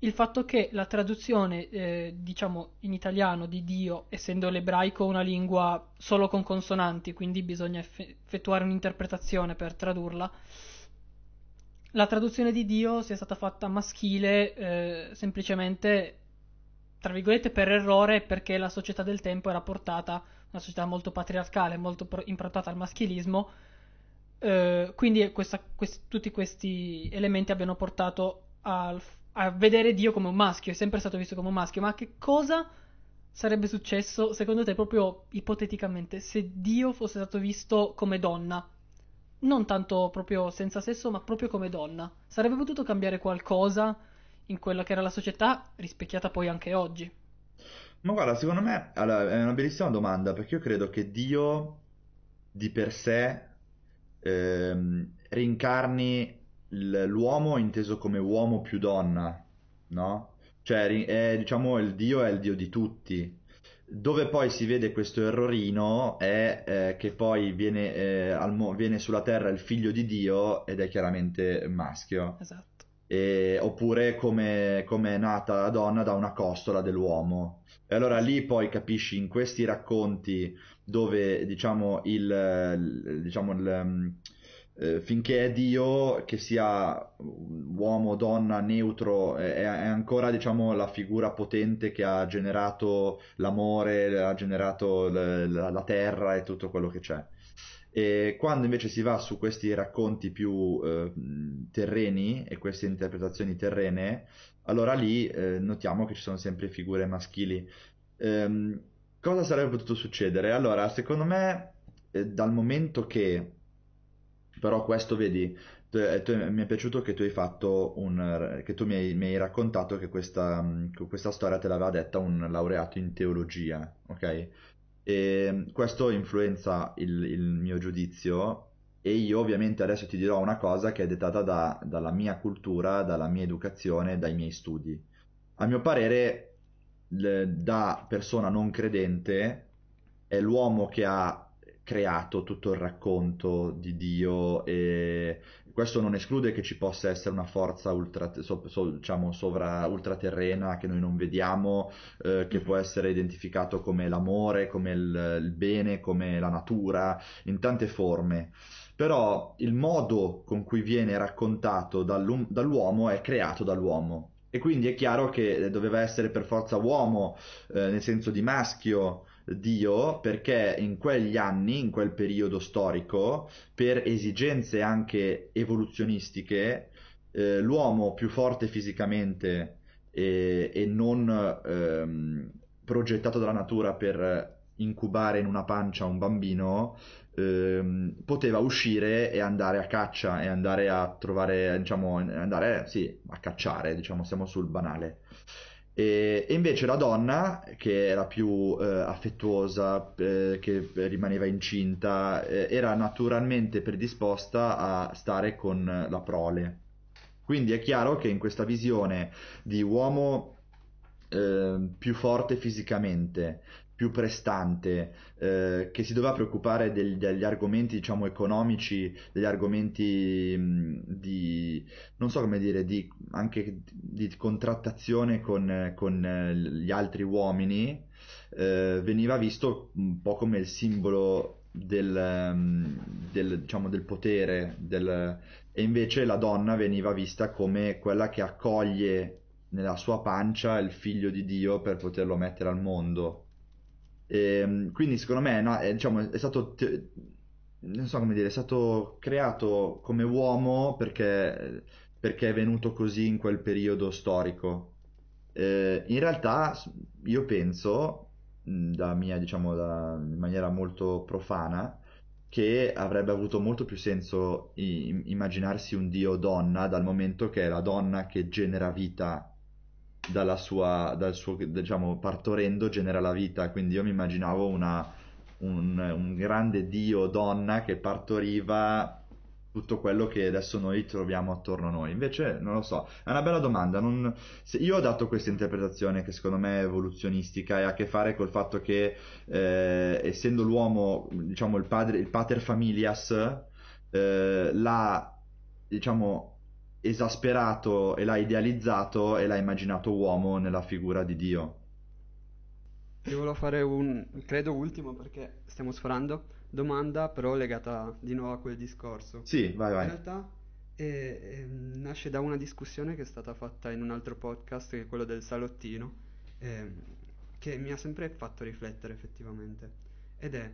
Il fatto che la traduzione, eh, diciamo in italiano, di Dio, essendo l'ebraico una lingua solo con consonanti, quindi bisogna effettuare un'interpretazione per tradurla, la traduzione di Dio sia stata fatta maschile eh, semplicemente, tra virgolette, per errore, perché la società del tempo era portata una società molto patriarcale, molto improntata al maschilismo, eh, quindi questa, quest, tutti questi elementi abbiano portato a, a vedere Dio come un maschio, è sempre stato visto come un maschio, ma che cosa sarebbe successo, secondo te, proprio ipoteticamente, se Dio fosse stato visto come donna? Non tanto proprio senza sesso, ma proprio come donna. Sarebbe potuto cambiare qualcosa in quella che era la società, rispecchiata poi anche oggi? Ma guarda, secondo me allora, è una bellissima domanda perché io credo che Dio di per sé ehm, rincarni l'uomo inteso come uomo più donna, no? Cioè, è, diciamo, il Dio è il Dio di tutti. Dove poi si vede questo errorino è eh, che poi viene, eh, mo- viene sulla terra il figlio di Dio ed è chiaramente maschio. Esatto. E, oppure come, come, è nata la donna da una costola dell'uomo. E allora lì poi capisci in questi racconti dove diciamo il, diciamo il eh, finché è Dio, che sia uomo, donna, neutro, è, ancora diciamo la figura potente che ha generato l'amore, ha generato la terra e tutto quello che c'è. E quando invece si va su questi racconti più eh, terreni e queste interpretazioni terrene, allora lì eh, notiamo che ci sono sempre figure maschili. Ehm, cosa sarebbe potuto succedere? Allora, secondo me, eh, dal momento che, però questo vedi, tu, eh, tu, mi è piaciuto che tu hai fatto un, che tu mi hai, mi hai raccontato che questa, questa storia te l'aveva detta un laureato in teologia, ok? E questo influenza il, il, mio giudizio e io ovviamente adesso ti dirò una cosa che è dettata da, dalla mia cultura, dalla mia educazione, dai miei studi. A mio parere, da persona non credente, è l'uomo che ha creato tutto il racconto di Dio e questo non esclude che ci possa essere una forza ultra, so, so, diciamo, sovra, ultraterrena che noi non vediamo, eh, che può essere identificato come l'amore, come il, il bene, come la natura, in tante forme. Però il modo con cui viene raccontato dall'uomo è creato dall'uomo. E quindi è chiaro che doveva essere per forza uomo, eh, nel senso di maschio, Dio perché in quegli anni, in quel periodo storico, per esigenze anche evoluzionistiche, eh, l'uomo più forte fisicamente e, e non ehm, progettato dalla natura per incubare in una pancia un bambino ehm, poteva uscire e andare a caccia e andare a trovare, diciamo, andare sì, a cacciare, diciamo, siamo sul banale. E, invece la donna, che era più eh, affettuosa, eh, che rimaneva incinta, eh, era naturalmente predisposta a stare con la prole. Quindi è chiaro che in questa visione di uomo eh, più forte fisicamente, più prestante, eh, che si doveva preoccupare del, degli argomenti, diciamo, economici, degli argomenti mh, di, non so come dire, di, anche di contrattazione con, con eh, gli altri uomini, eh, veniva visto un po' come il simbolo del, del, diciamo, del potere, del, e invece la donna veniva vista come quella che accoglie nella sua pancia il figlio di Dio per poterlo mettere al mondo. E, ehm, quindi secondo me no, è, diciamo, è stato non so come dire, è stato creato come uomo perché, perché è venuto così in quel periodo storico. Eh, in realtà io penso, da mia, diciamo, da, in maniera molto profana, che avrebbe avuto molto più senso i- immaginarsi un dio donna dal momento che è la donna che genera vita dalla sua, dal suo, diciamo, partorendo genera la vita, quindi io mi immaginavo una, un, un grande dio donna che partoriva tutto quello che adesso noi troviamo attorno a noi. Invece, non lo so, è una bella domanda. Non... io ho dato questa interpretazione che secondo me è evoluzionistica e ha a che fare col fatto che, eh, essendo l'uomo, diciamo, il, padre, il pater familias, eh, l'ha, diciamo, esasperato e l'ha idealizzato e l'ha immaginato uomo nella figura di Dio. Io volevo fare un, credo ultimo perché stiamo sforando, domanda però legata di nuovo a quel discorso. Sì, vai vai. In realtà è, è, nasce da una discussione che è stata fatta in un altro podcast, che è quello del salottino, eh, che mi ha sempre fatto riflettere effettivamente. Ed è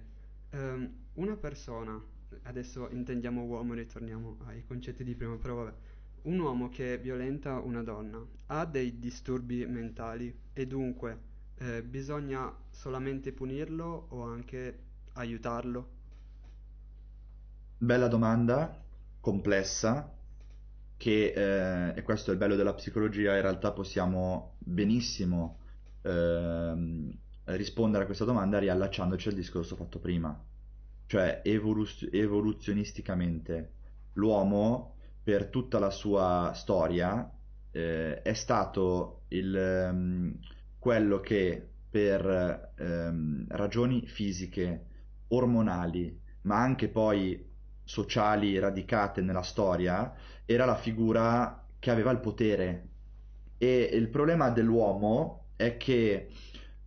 um, una persona, adesso intendiamo uomo, ritorniamo ai concetti di prima, però vabbè un uomo che violenta una donna ha dei disturbi mentali e dunque eh, bisogna solamente punirlo o anche aiutarlo? Bella domanda, complessa, che, eh, e questo è il bello della psicologia, in realtà possiamo benissimo eh, rispondere a questa domanda riallacciandoci al discorso fatto prima. Cioè, evoluz- evoluzionisticamente, l'uomo per tutta la sua storia eh, è stato il, um, quello che per um, ragioni fisiche, ormonali, ma anche poi sociali radicate nella storia, era la figura che aveva il potere. E il problema dell'uomo è che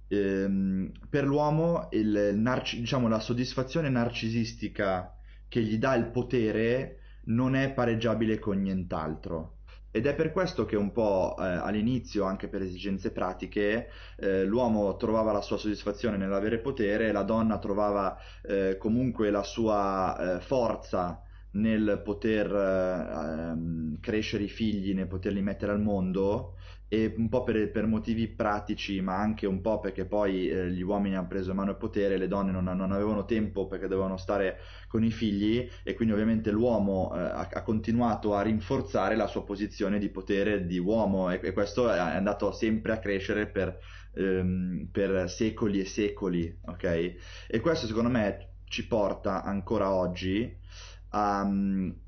ehm, per l'uomo il, narci- diciamo, la soddisfazione narcisistica che gli dà il potere non è pareggiabile con nient'altro. Ed è per questo che un po' eh, all'inizio, anche per esigenze pratiche, eh, l'uomo trovava la sua soddisfazione nell'avere potere, la donna trovava eh, comunque la sua eh, forza nel poter eh, ehm, crescere i figli, nel poterli mettere al mondo e un po' per, per, motivi pratici, ma anche un po' perché poi eh, gli uomini hanno preso in mano il potere, le donne non, non, avevano tempo perché dovevano stare con i figli e quindi ovviamente l'uomo eh, ha, ha, continuato a rinforzare la sua posizione di potere di uomo e, e questo è andato sempre a crescere per, ehm, per secoli e secoli, ok? E questo secondo me ci porta ancora oggi a,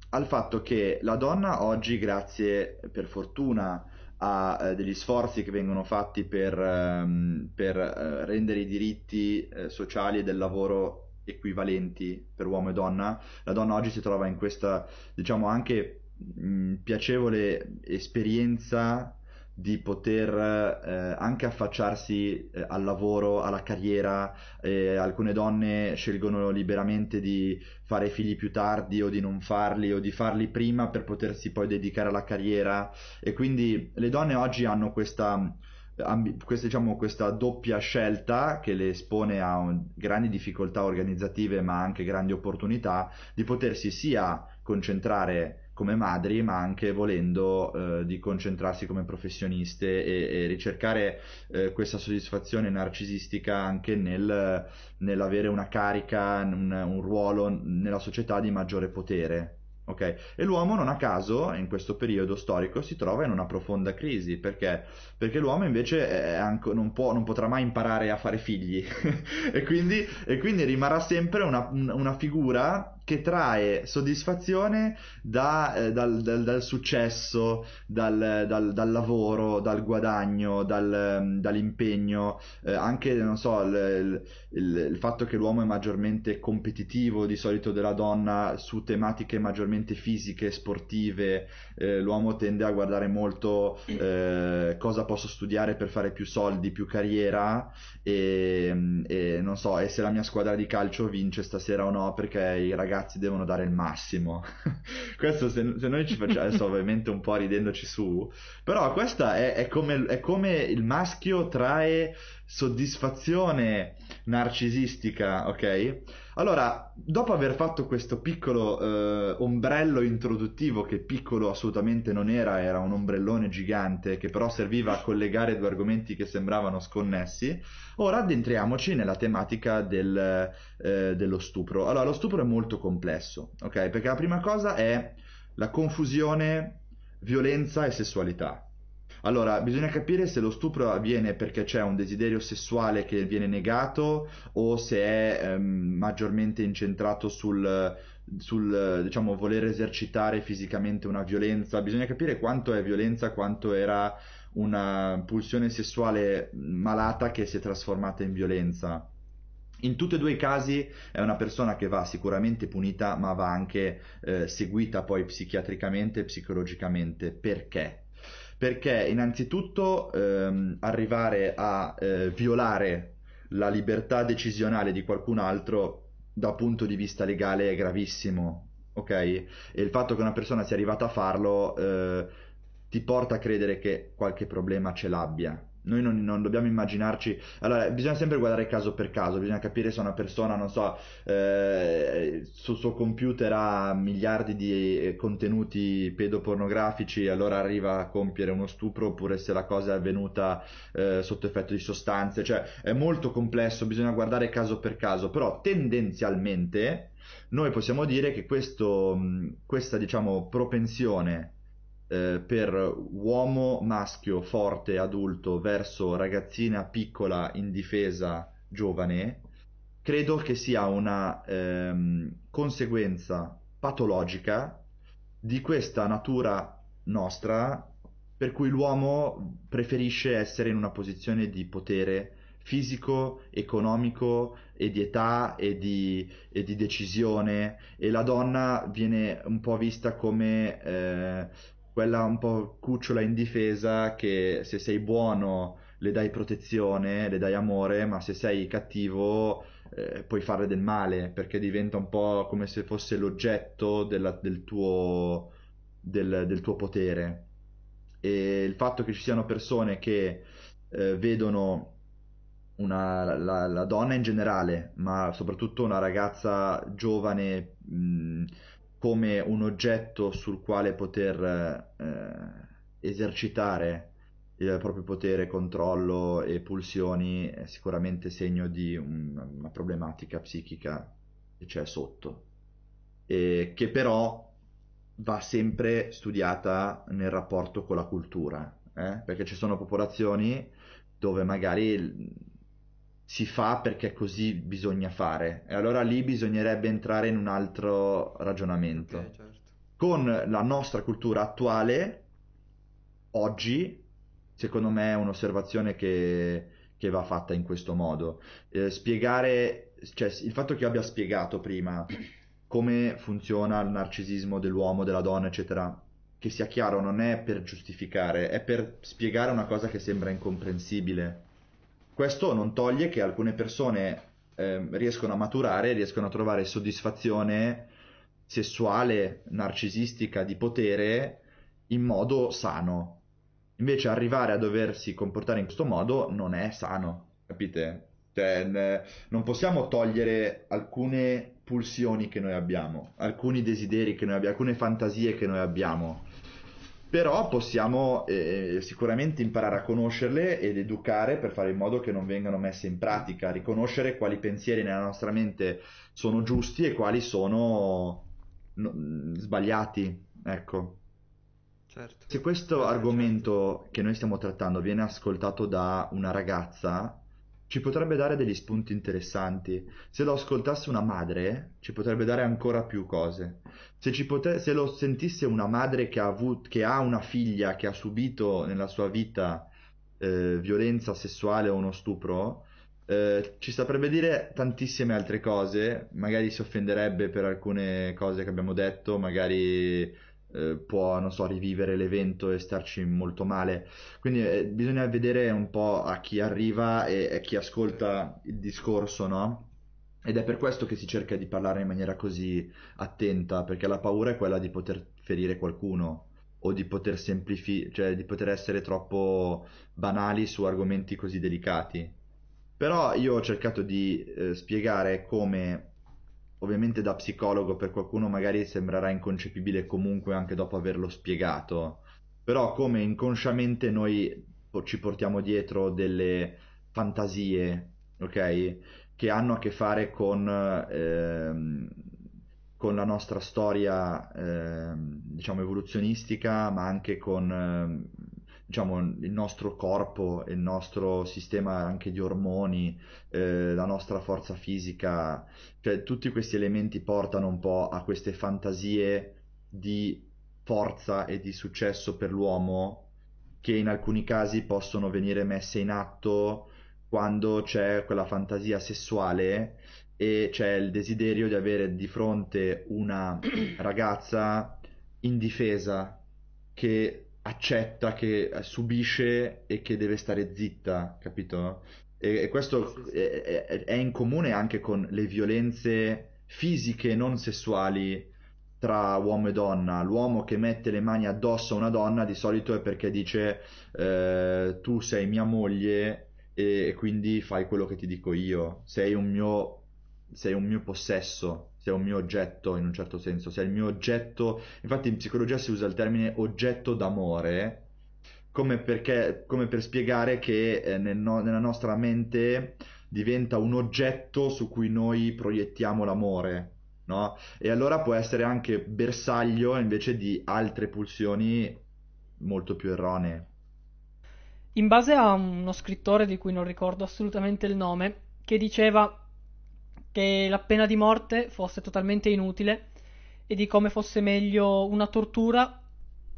al fatto che la donna oggi, grazie per fortuna, a eh, degli sforzi che vengono fatti per, ehm, per eh, rendere i diritti eh, sociali e del lavoro equivalenti per uomo e donna, la donna oggi si trova in questa, diciamo, anche mh, piacevole esperienza di poter eh, anche affacciarsi eh, al lavoro, alla carriera, eh, alcune donne scelgono liberamente di fare figli più tardi o di non farli o di farli prima per potersi poi dedicare alla carriera. E quindi le donne oggi hanno questa, questa, diciamo, questa doppia scelta che le espone a un, grandi difficoltà organizzative ma anche grandi opportunità di potersi sia concentrare come madri, ma anche volendo eh, di concentrarsi come professioniste e, e ricercare eh, questa soddisfazione narcisistica anche nel, nell'avere una carica, un, un ruolo nella società di maggiore potere. Okay? E l'uomo non a caso in questo periodo storico si trova in una profonda crisi perché, perché l'uomo invece anche, non, può, non, potrà mai imparare a fare figli e, quindi, e, quindi, rimarrà sempre una, una figura che trae soddisfazione da, eh, dal, dal, dal, successo, dal, dal, lavoro, dal guadagno, dall'impegno, eh, anche non so, il, il, il, fatto che l'uomo è maggiormente competitivo di solito della donna su tematiche maggiormente fisiche, sportive, eh, l'uomo tende a guardare molto eh, cosa posso studiare per fare più soldi, più carriera e, e non so, e se la mia squadra di calcio vince stasera o no perché i ragazzi ragazzi devono dare il massimo. questo se, se, noi ci facciamo, adesso ovviamente un po' ridendoci su, però questa è, è, come, è come il maschio trae soddisfazione narcisistica, ok? Allora, dopo aver fatto questo piccolo eh, ombrello introduttivo, che piccolo assolutamente non era, era un ombrellone gigante che però serviva a collegare due argomenti che sembravano sconnessi, ora addentriamoci nella tematica del, eh, dello stupro. Allora, lo stupro è molto complesso, ok? Perché la prima cosa è la confusione violenza e sessualità. Allora, bisogna capire se lo stupro avviene perché c'è un desiderio sessuale che viene negato o se è ehm, maggiormente incentrato sul, sul diciamo, voler esercitare fisicamente una violenza. Bisogna capire quanto è violenza, quanto era una pulsione sessuale malata che si è trasformata in violenza. In tutti e due i casi è una persona che va sicuramente punita, ma va anche eh, seguita poi psichiatricamente e psicologicamente. Perché? Perché innanzitutto ehm, arrivare a eh, violare la libertà decisionale di qualcun altro da punto di vista legale è gravissimo, ok? E il fatto che una persona sia arrivata a farlo eh, ti porta a credere che qualche problema ce l'abbia, noi non, non, dobbiamo immaginarci. Allora, bisogna sempre guardare caso per caso, bisogna capire se una persona, non so, eh, sul suo computer ha miliardi di eh, contenuti pedopornografici allora arriva a compiere uno stupro, oppure se la cosa è avvenuta eh, sotto effetto di sostanze. Cioè, è molto complesso, bisogna guardare caso per caso, però tendenzialmente noi possiamo dire che questo, questa, diciamo, propensione eh, per uomo maschio forte adulto verso ragazzina piccola indifesa giovane credo che sia una ehm, conseguenza patologica di questa natura nostra per cui l'uomo preferisce essere in una posizione di potere fisico, economico e di età e di, e di decisione e la donna viene un po' vista come eh, quella un po' cucciola indifesa che se sei buono le dai protezione, le dai amore, ma se sei cattivo eh, puoi fare del male perché diventa un po' come se fosse l'oggetto della, del, tuo, del, del, tuo, potere. E il fatto che ci siano persone che eh, vedono una, la, la, donna in generale, ma soprattutto una ragazza giovane mh, come un oggetto sul quale poter eh, esercitare il proprio potere, controllo e pulsioni è sicuramente segno di un, una problematica psichica che c'è sotto e che però va sempre studiata nel rapporto con la cultura eh? perché ci sono popolazioni dove magari si fa perché così bisogna fare. E allora lì bisognerebbe entrare in un altro ragionamento. Okay, certo. Con la nostra cultura attuale, oggi, secondo me è un'osservazione che, che va fatta in questo modo. Eh, spiegare, cioè il fatto che io abbia spiegato prima come funziona il narcisismo dell'uomo, della donna, eccetera, che sia chiaro, non è per giustificare, è per spiegare una cosa che sembra incomprensibile questo non toglie che alcune persone eh, riescono a maturare, riescono a trovare soddisfazione sessuale, narcisistica, di potere in modo sano. Invece arrivare a doversi comportare in questo modo non è sano, capite? Cioè, non possiamo togliere alcune pulsioni che noi abbiamo, alcuni desideri che noi abbiamo, alcune fantasie che noi abbiamo. Però possiamo eh, sicuramente imparare a conoscerle ed educare per fare in modo che non vengano messe in pratica, riconoscere quali pensieri nella nostra mente sono giusti e quali sono no, sbagliati. Ecco. Certo. Se questo Certo, argomento che noi stiamo trattando viene ascoltato da una ragazza, ci potrebbe dare degli spunti interessanti. Se lo ascoltasse una madre, ci potrebbe dare ancora più cose. Se, pote- se lo sentisse una madre che ha avuto, che ha una figlia che ha subito nella sua vita eh, violenza sessuale o uno stupro, eh, ci saprebbe dire tantissime altre cose. Magari si offenderebbe per alcune cose che abbiamo detto, magari eh, può, non so, rivivere l'evento e starci molto male. Quindi eh, bisogna vedere un po' a chi arriva e a chi ascolta il discorso, no? Ed è per questo che si cerca di parlare in maniera così attenta, perché la paura è quella di poter ferire qualcuno o di poter semplificare, cioè di poter essere troppo banali su argomenti così delicati. Però io ho cercato di eh, spiegare come ovviamente da psicologo per qualcuno magari sembrerà inconcepibile comunque anche dopo averlo spiegato, però come inconsciamente noi ci portiamo dietro delle fantasie, ok? Che hanno a che fare con, ehm, con la nostra storia, ehm, diciamo, evoluzionistica, ma anche con, ehm, diciamo, il nostro corpo, il nostro sistema anche di ormoni, eh, la nostra forza fisica, cioè tutti questi elementi portano un po' a queste fantasie di forza e di successo per l'uomo che in alcuni casi possono venire messe in atto quando c'è quella fantasia sessuale e c'è il desiderio di avere di fronte una ragazza indifesa che accetta, che subisce e che deve stare zitta, capito? E, e questo è- è in comune anche con le violenze fisiche, non sessuali, tra uomo e donna. L'uomo che mette le mani addosso a una donna di solito è perché dice eh, tu sei mia moglie e, quindi fai quello che ti dico io. Sei un mio, sei un mio possesso, sei un mio oggetto in un certo senso, sei il mio oggetto. Infatti in psicologia si usa il termine oggetto d'amore come, perché, come per spiegare che eh, nel no- nella nostra mente diventa un oggetto su cui noi proiettiamo l'amore, no? E allora può essere anche bersaglio invece di altre pulsioni molto più erronee. In base a uno scrittore di cui non ricordo assolutamente il nome, che diceva che la pena di morte fosse totalmente inutile e di come fosse meglio una tortura,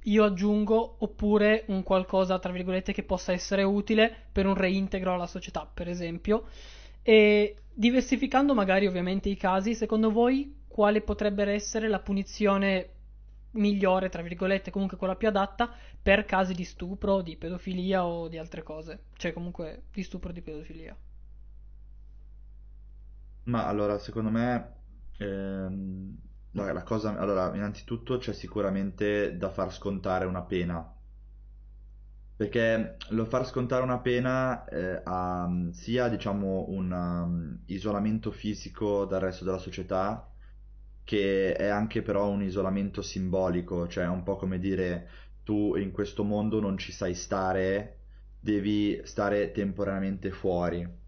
io aggiungo, oppure un qualcosa, tra virgolette, che possa essere utile per un reintegro alla società, per esempio. E diversificando magari ovviamente i casi, secondo voi quale potrebbe essere la punizione migliore, tra virgolette, comunque quella più adatta per casi di stupro, di pedofilia o di altre cose? Cioè comunque di stupro di pedofilia. Ma allora, secondo me, ehm, la, cosa, allora, innanzitutto c'è sicuramente da far scontare una pena, perché lo far scontare una pena eh, ha sia, diciamo, un um, isolamento fisico dal resto della società, che è anche però un isolamento simbolico, cioè è un po' come dire tu in questo mondo non ci sai stare, devi stare temporaneamente fuori.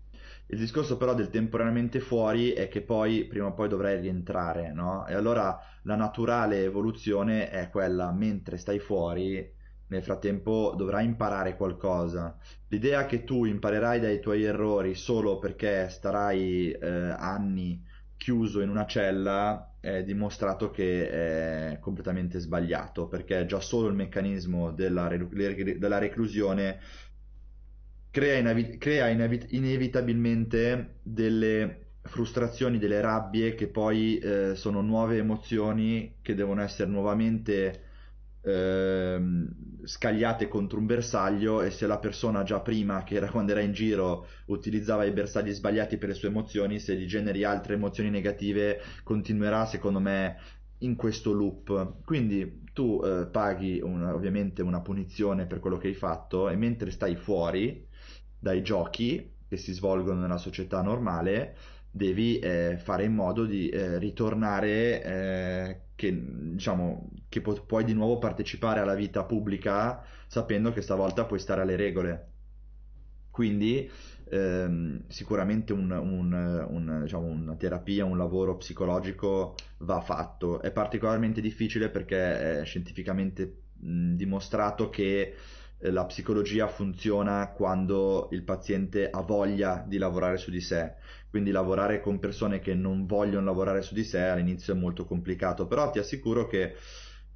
Il discorso però del temporaneamente fuori è che poi prima o poi dovrai rientrare, no? E allora la naturale evoluzione è quella, mentre stai fuori, nel frattempo dovrai imparare qualcosa. L'idea che tu imparerai dai tuoi errori solo perché starai eh, anni chiuso in una cella è dimostrato che è completamente sbagliato, perché già solo il meccanismo della, della reclusione crea, inavi- crea inevi- inevitabilmente delle frustrazioni, delle rabbie che poi eh, sono nuove emozioni che devono essere nuovamente ehm, scagliate contro un bersaglio e se la persona già prima, che era quando era in giro, utilizzava i bersagli sbagliati per le sue emozioni, se gli generi altre emozioni negative, continuerà secondo me in questo loop. Quindi tu eh, paghi un- ovviamente una punizione per quello che hai fatto e mentre stai fuori dai giochi che si svolgono nella società normale, devi eh, fare in modo di eh, ritornare, eh, che, diciamo, che pu- puoi di nuovo partecipare alla vita pubblica sapendo che stavolta puoi stare alle regole. Quindi ehm, sicuramente un, un, un, diciamo, una terapia, un lavoro psicologico va fatto. È particolarmente difficile perché è scientificamente mh, dimostrato che la psicologia funziona quando il paziente ha voglia di lavorare su di sé. Quindi lavorare con persone che non vogliono lavorare su di sé all'inizio è molto complicato, però ti assicuro che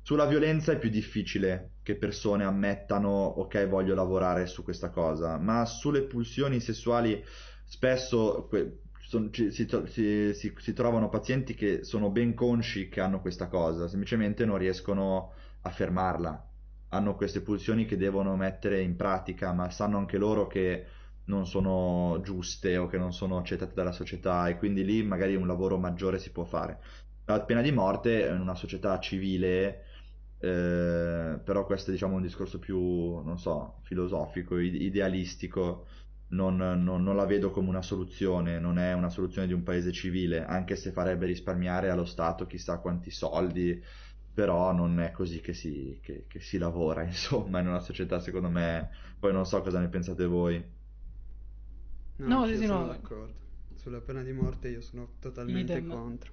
sulla violenza è più difficile che persone ammettano ok voglio lavorare su questa cosa, ma sulle pulsioni sessuali spesso que- son- ci- si, si- si- si trovano pazienti che sono ben consci che hanno questa cosa, semplicemente non riescono a fermarla, hanno queste pulsioni che devono mettere in pratica, ma sanno anche loro che non sono giuste o che non sono accettate dalla società e quindi lì magari un lavoro maggiore si può fare. La pena di morte in una società civile eh, però questo è diciamo un discorso più, non so, filosofico, idealistico, non, non, non, la vedo come una soluzione, non è una soluzione di un paese civile, anche se farebbe risparmiare allo Stato chissà quanti soldi, però non è così che si, che, che si lavora, insomma, in una società secondo me, poi non so cosa ne pensate voi. No, no sì, sì, sono no. d'accordo. Sulla pena di morte io sono totalmente Idem. contro.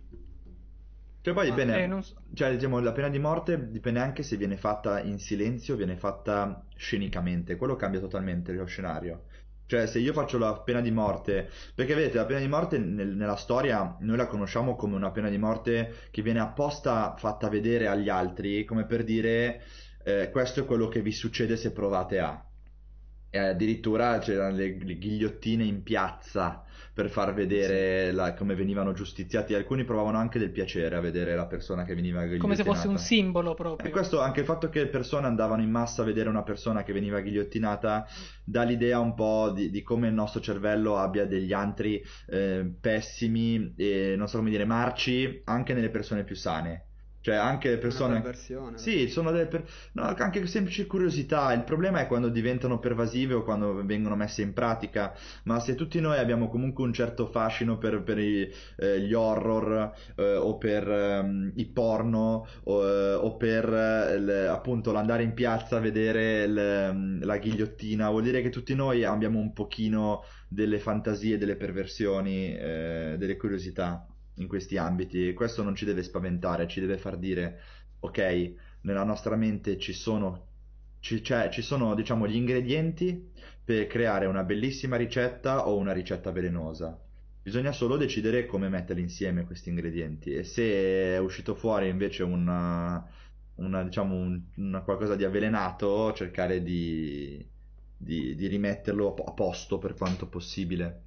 Cioè poi dipende, eh, so. cioè diciamo la pena di morte dipende anche se viene fatta in silenzio o viene fatta scenicamente, quello cambia totalmente lo scenario. Cioè se io faccio la pena di morte, perché vedete la pena di morte nel, nella storia noi la conosciamo come una pena di morte che viene apposta fatta vedere agli altri, come per dire eh, questo è quello che vi succede se provate a. E addirittura c'erano le, le ghigliottine in piazza per far vedere la, come venivano giustiziati. Alcuni provavano anche del piacere a vedere la persona che veniva ghigliottinata. Come se fosse un simbolo proprio. E questo, anche il fatto che le persone andavano in massa a vedere una persona che veniva ghigliottinata, dà l'idea un po' di, di come il nostro cervello abbia degli antri eh, pessimi e non so come dire, marci anche nelle persone più sane cioè, anche le persone. Sì, sono delle. Per... No, anche semplici curiosità. Il problema è quando diventano pervasive o quando vengono messe in pratica. Ma se tutti noi abbiamo comunque un certo fascino per, per i, eh, gli horror eh, o per um, i porno o, eh, o per le, appunto l'andare in piazza a vedere le, mm, la ghigliottina, vuol dire che tutti noi abbiamo un pochino delle fantasie, delle perversioni, eh, delle curiosità in questi ambiti questo non ci deve spaventare, ci deve far dire ok, nella nostra mente ci sono, ci, cioè, ci sono diciamo gli ingredienti per creare una bellissima ricetta o una ricetta velenosa. Bisogna solo decidere come metterli insieme questi ingredienti e se è uscito fuori invece una, una, diciamo un, una qualcosa di avvelenato, cercare di, di, di rimetterlo a posto per quanto possibile.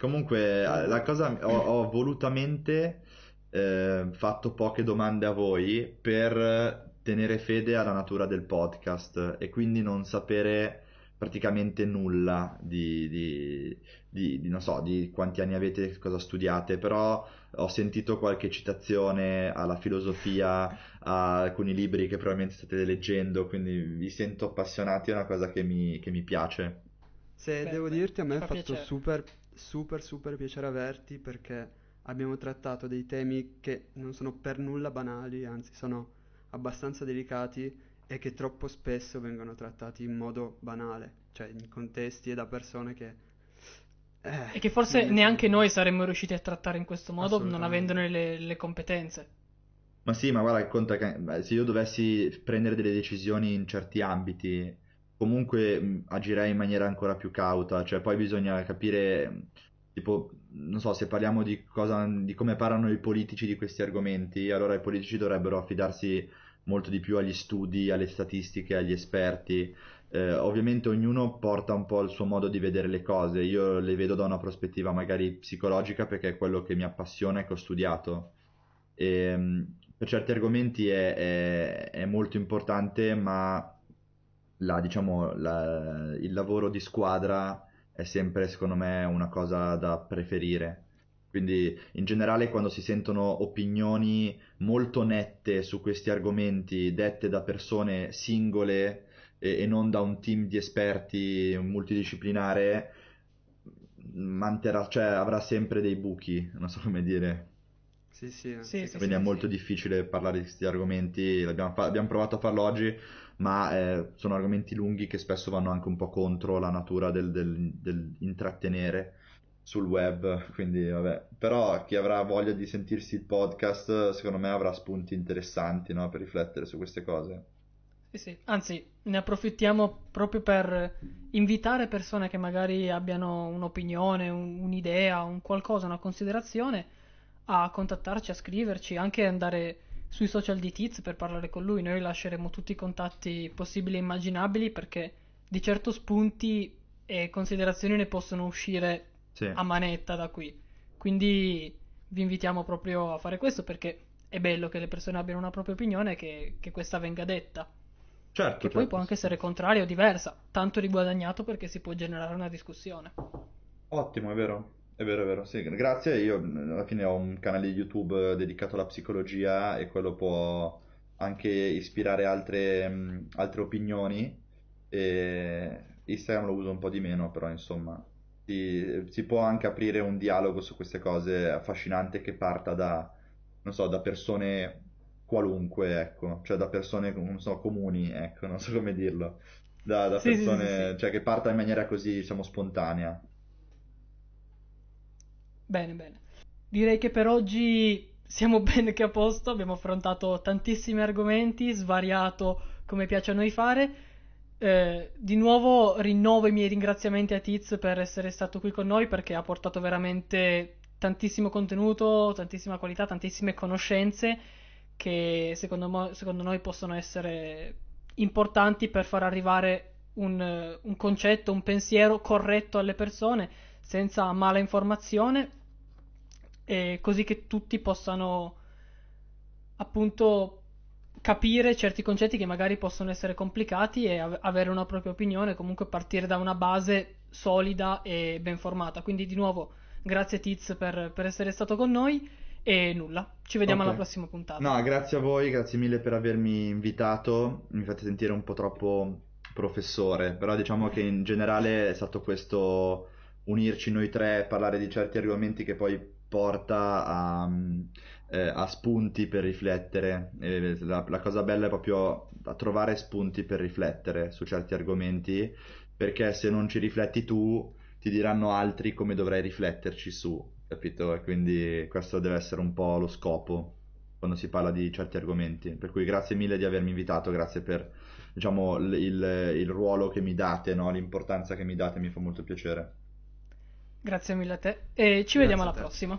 Comunque, eh, la cosa ho, ho volutamente eh, fatto poche domande a voi per tenere fede alla natura del podcast e quindi non sapere praticamente nulla di, di, di, di, non so, di quanti anni avete, cosa studiate, però ho sentito qualche citazione alla filosofia, a alcuni libri che probabilmente state leggendo, quindi vi sento appassionati, è una cosa che mi, che mi piace. Se beh, devo beh, dirti, a me ha fatto piacere. super super super piacere averti perché abbiamo trattato dei temi che non sono per nulla banali, anzi sono abbastanza delicati e che troppo spesso vengono trattati in modo banale, cioè in contesti e da persone che... Eh, e che forse neanche noi saremmo riusciti a trattare in questo modo non avendone le, le competenze. Ma sì, ma guarda, conta che se io dovessi prendere delle decisioni in certi ambiti comunque mh, agirei in maniera ancora più cauta, cioè poi bisogna capire, tipo, non so, se parliamo di, cosa, di come parlano i politici di questi argomenti, allora i politici dovrebbero affidarsi molto di più agli studi, alle statistiche, agli esperti. Eh, ovviamente ognuno porta un po' il suo modo di vedere le cose, io le vedo da una prospettiva magari psicologica perché è quello che mi appassiona e che ho studiato. E, ehm, per certi argomenti è, è, è molto importante, ma la, diciamo, la, il lavoro di squadra è sempre, secondo me, una cosa da preferire. Quindi, in generale, quando si sentono opinioni molto nette su questi argomenti, dette da persone singole e, e non da un team di esperti multidisciplinare, manterrà, cioè avrà sempre dei buchi, non so come dire. Sì, sì, Sì, sì, sì, Quindi è sì, molto sì. difficile parlare di questi argomenti, l'abbiamo fa- abbiamo provato a farlo oggi, ma eh, sono argomenti lunghi che spesso vanno anche un po' contro la natura del, del- del intrattenere sul web, quindi vabbè. Però chi avrà voglia di sentirsi il podcast, secondo me avrà spunti interessanti, no, per riflettere su queste cose. Sì, sì. Anzi, ne approfittiamo proprio per invitare persone che magari abbiano un'opinione, un- un'idea, un qualcosa, una considerazione a contattarci, a scriverci, anche andare sui social di Tiz per parlare con lui. Noi lasceremo tutti i contatti possibili e immaginabili perché di certo spunti e considerazioni ne possono uscire Sì. a manetta da qui. Quindi vi invitiamo proprio a fare questo perché è bello che le persone abbiano una propria opinione e che, che questa venga detta. Certo, Che poi certo, può anche essere contraria o diversa, tanto riguadagnato perché si può generare una discussione. Ottimo, è vero, è vero, è vero. Sì, grazie. Io mh, alla fine ho un canale YouTube dedicato alla psicologia e quello può anche ispirare altre, mh, altre opinioni. E Instagram lo uso un po' di meno, però insomma, si, si può anche aprire un dialogo su queste cose affascinante che parta da, non so, da persone qualunque, ecco, cioè da persone, non so, comuni, ecco, non so come dirlo. Da, da Sì, sì, sì, persone, sì. cioè che parta in maniera così, diciamo, spontanea. Bene, bene. Direi che per oggi siamo bene che a posto, abbiamo affrontato tantissimi argomenti, svariato come piace a noi fare. Eh, di nuovo rinnovo i miei ringraziamenti a Tiz per essere stato qui con noi perché ha portato veramente tantissimo contenuto, tantissima qualità, tantissime conoscenze che secondo, mo- secondo noi possono essere importanti per far arrivare un, un concetto, un pensiero corretto alle persone senza mala informazione e così che tutti possano appunto capire certi concetti che magari possono essere complicati e av- avere una propria opinione, comunque partire da una base solida e ben formata. Quindi di nuovo grazie Tiz per, per essere stato con noi e nulla, ci vediamo Ok. alla prossima puntata. No, grazie a voi, grazie mille per avermi invitato. Mi fate sentire un po' troppo professore, però diciamo che in generale è stato questo unirci noi tre, parlare di certi argomenti che poi porta a, eh, a spunti per riflettere. La, la cosa bella è proprio a trovare spunti per riflettere su certi argomenti, perché se non ci rifletti tu, ti diranno altri come dovrai rifletterci su, capito? E quindi questo deve essere un po' lo scopo quando si parla di certi argomenti. Per cui grazie mille di avermi invitato, grazie per, diciamo, il- il ruolo che mi date, no? L'importanza che mi date, mi fa molto piacere. Grazie mille a te e ci vediamo Grazie a alla prossima.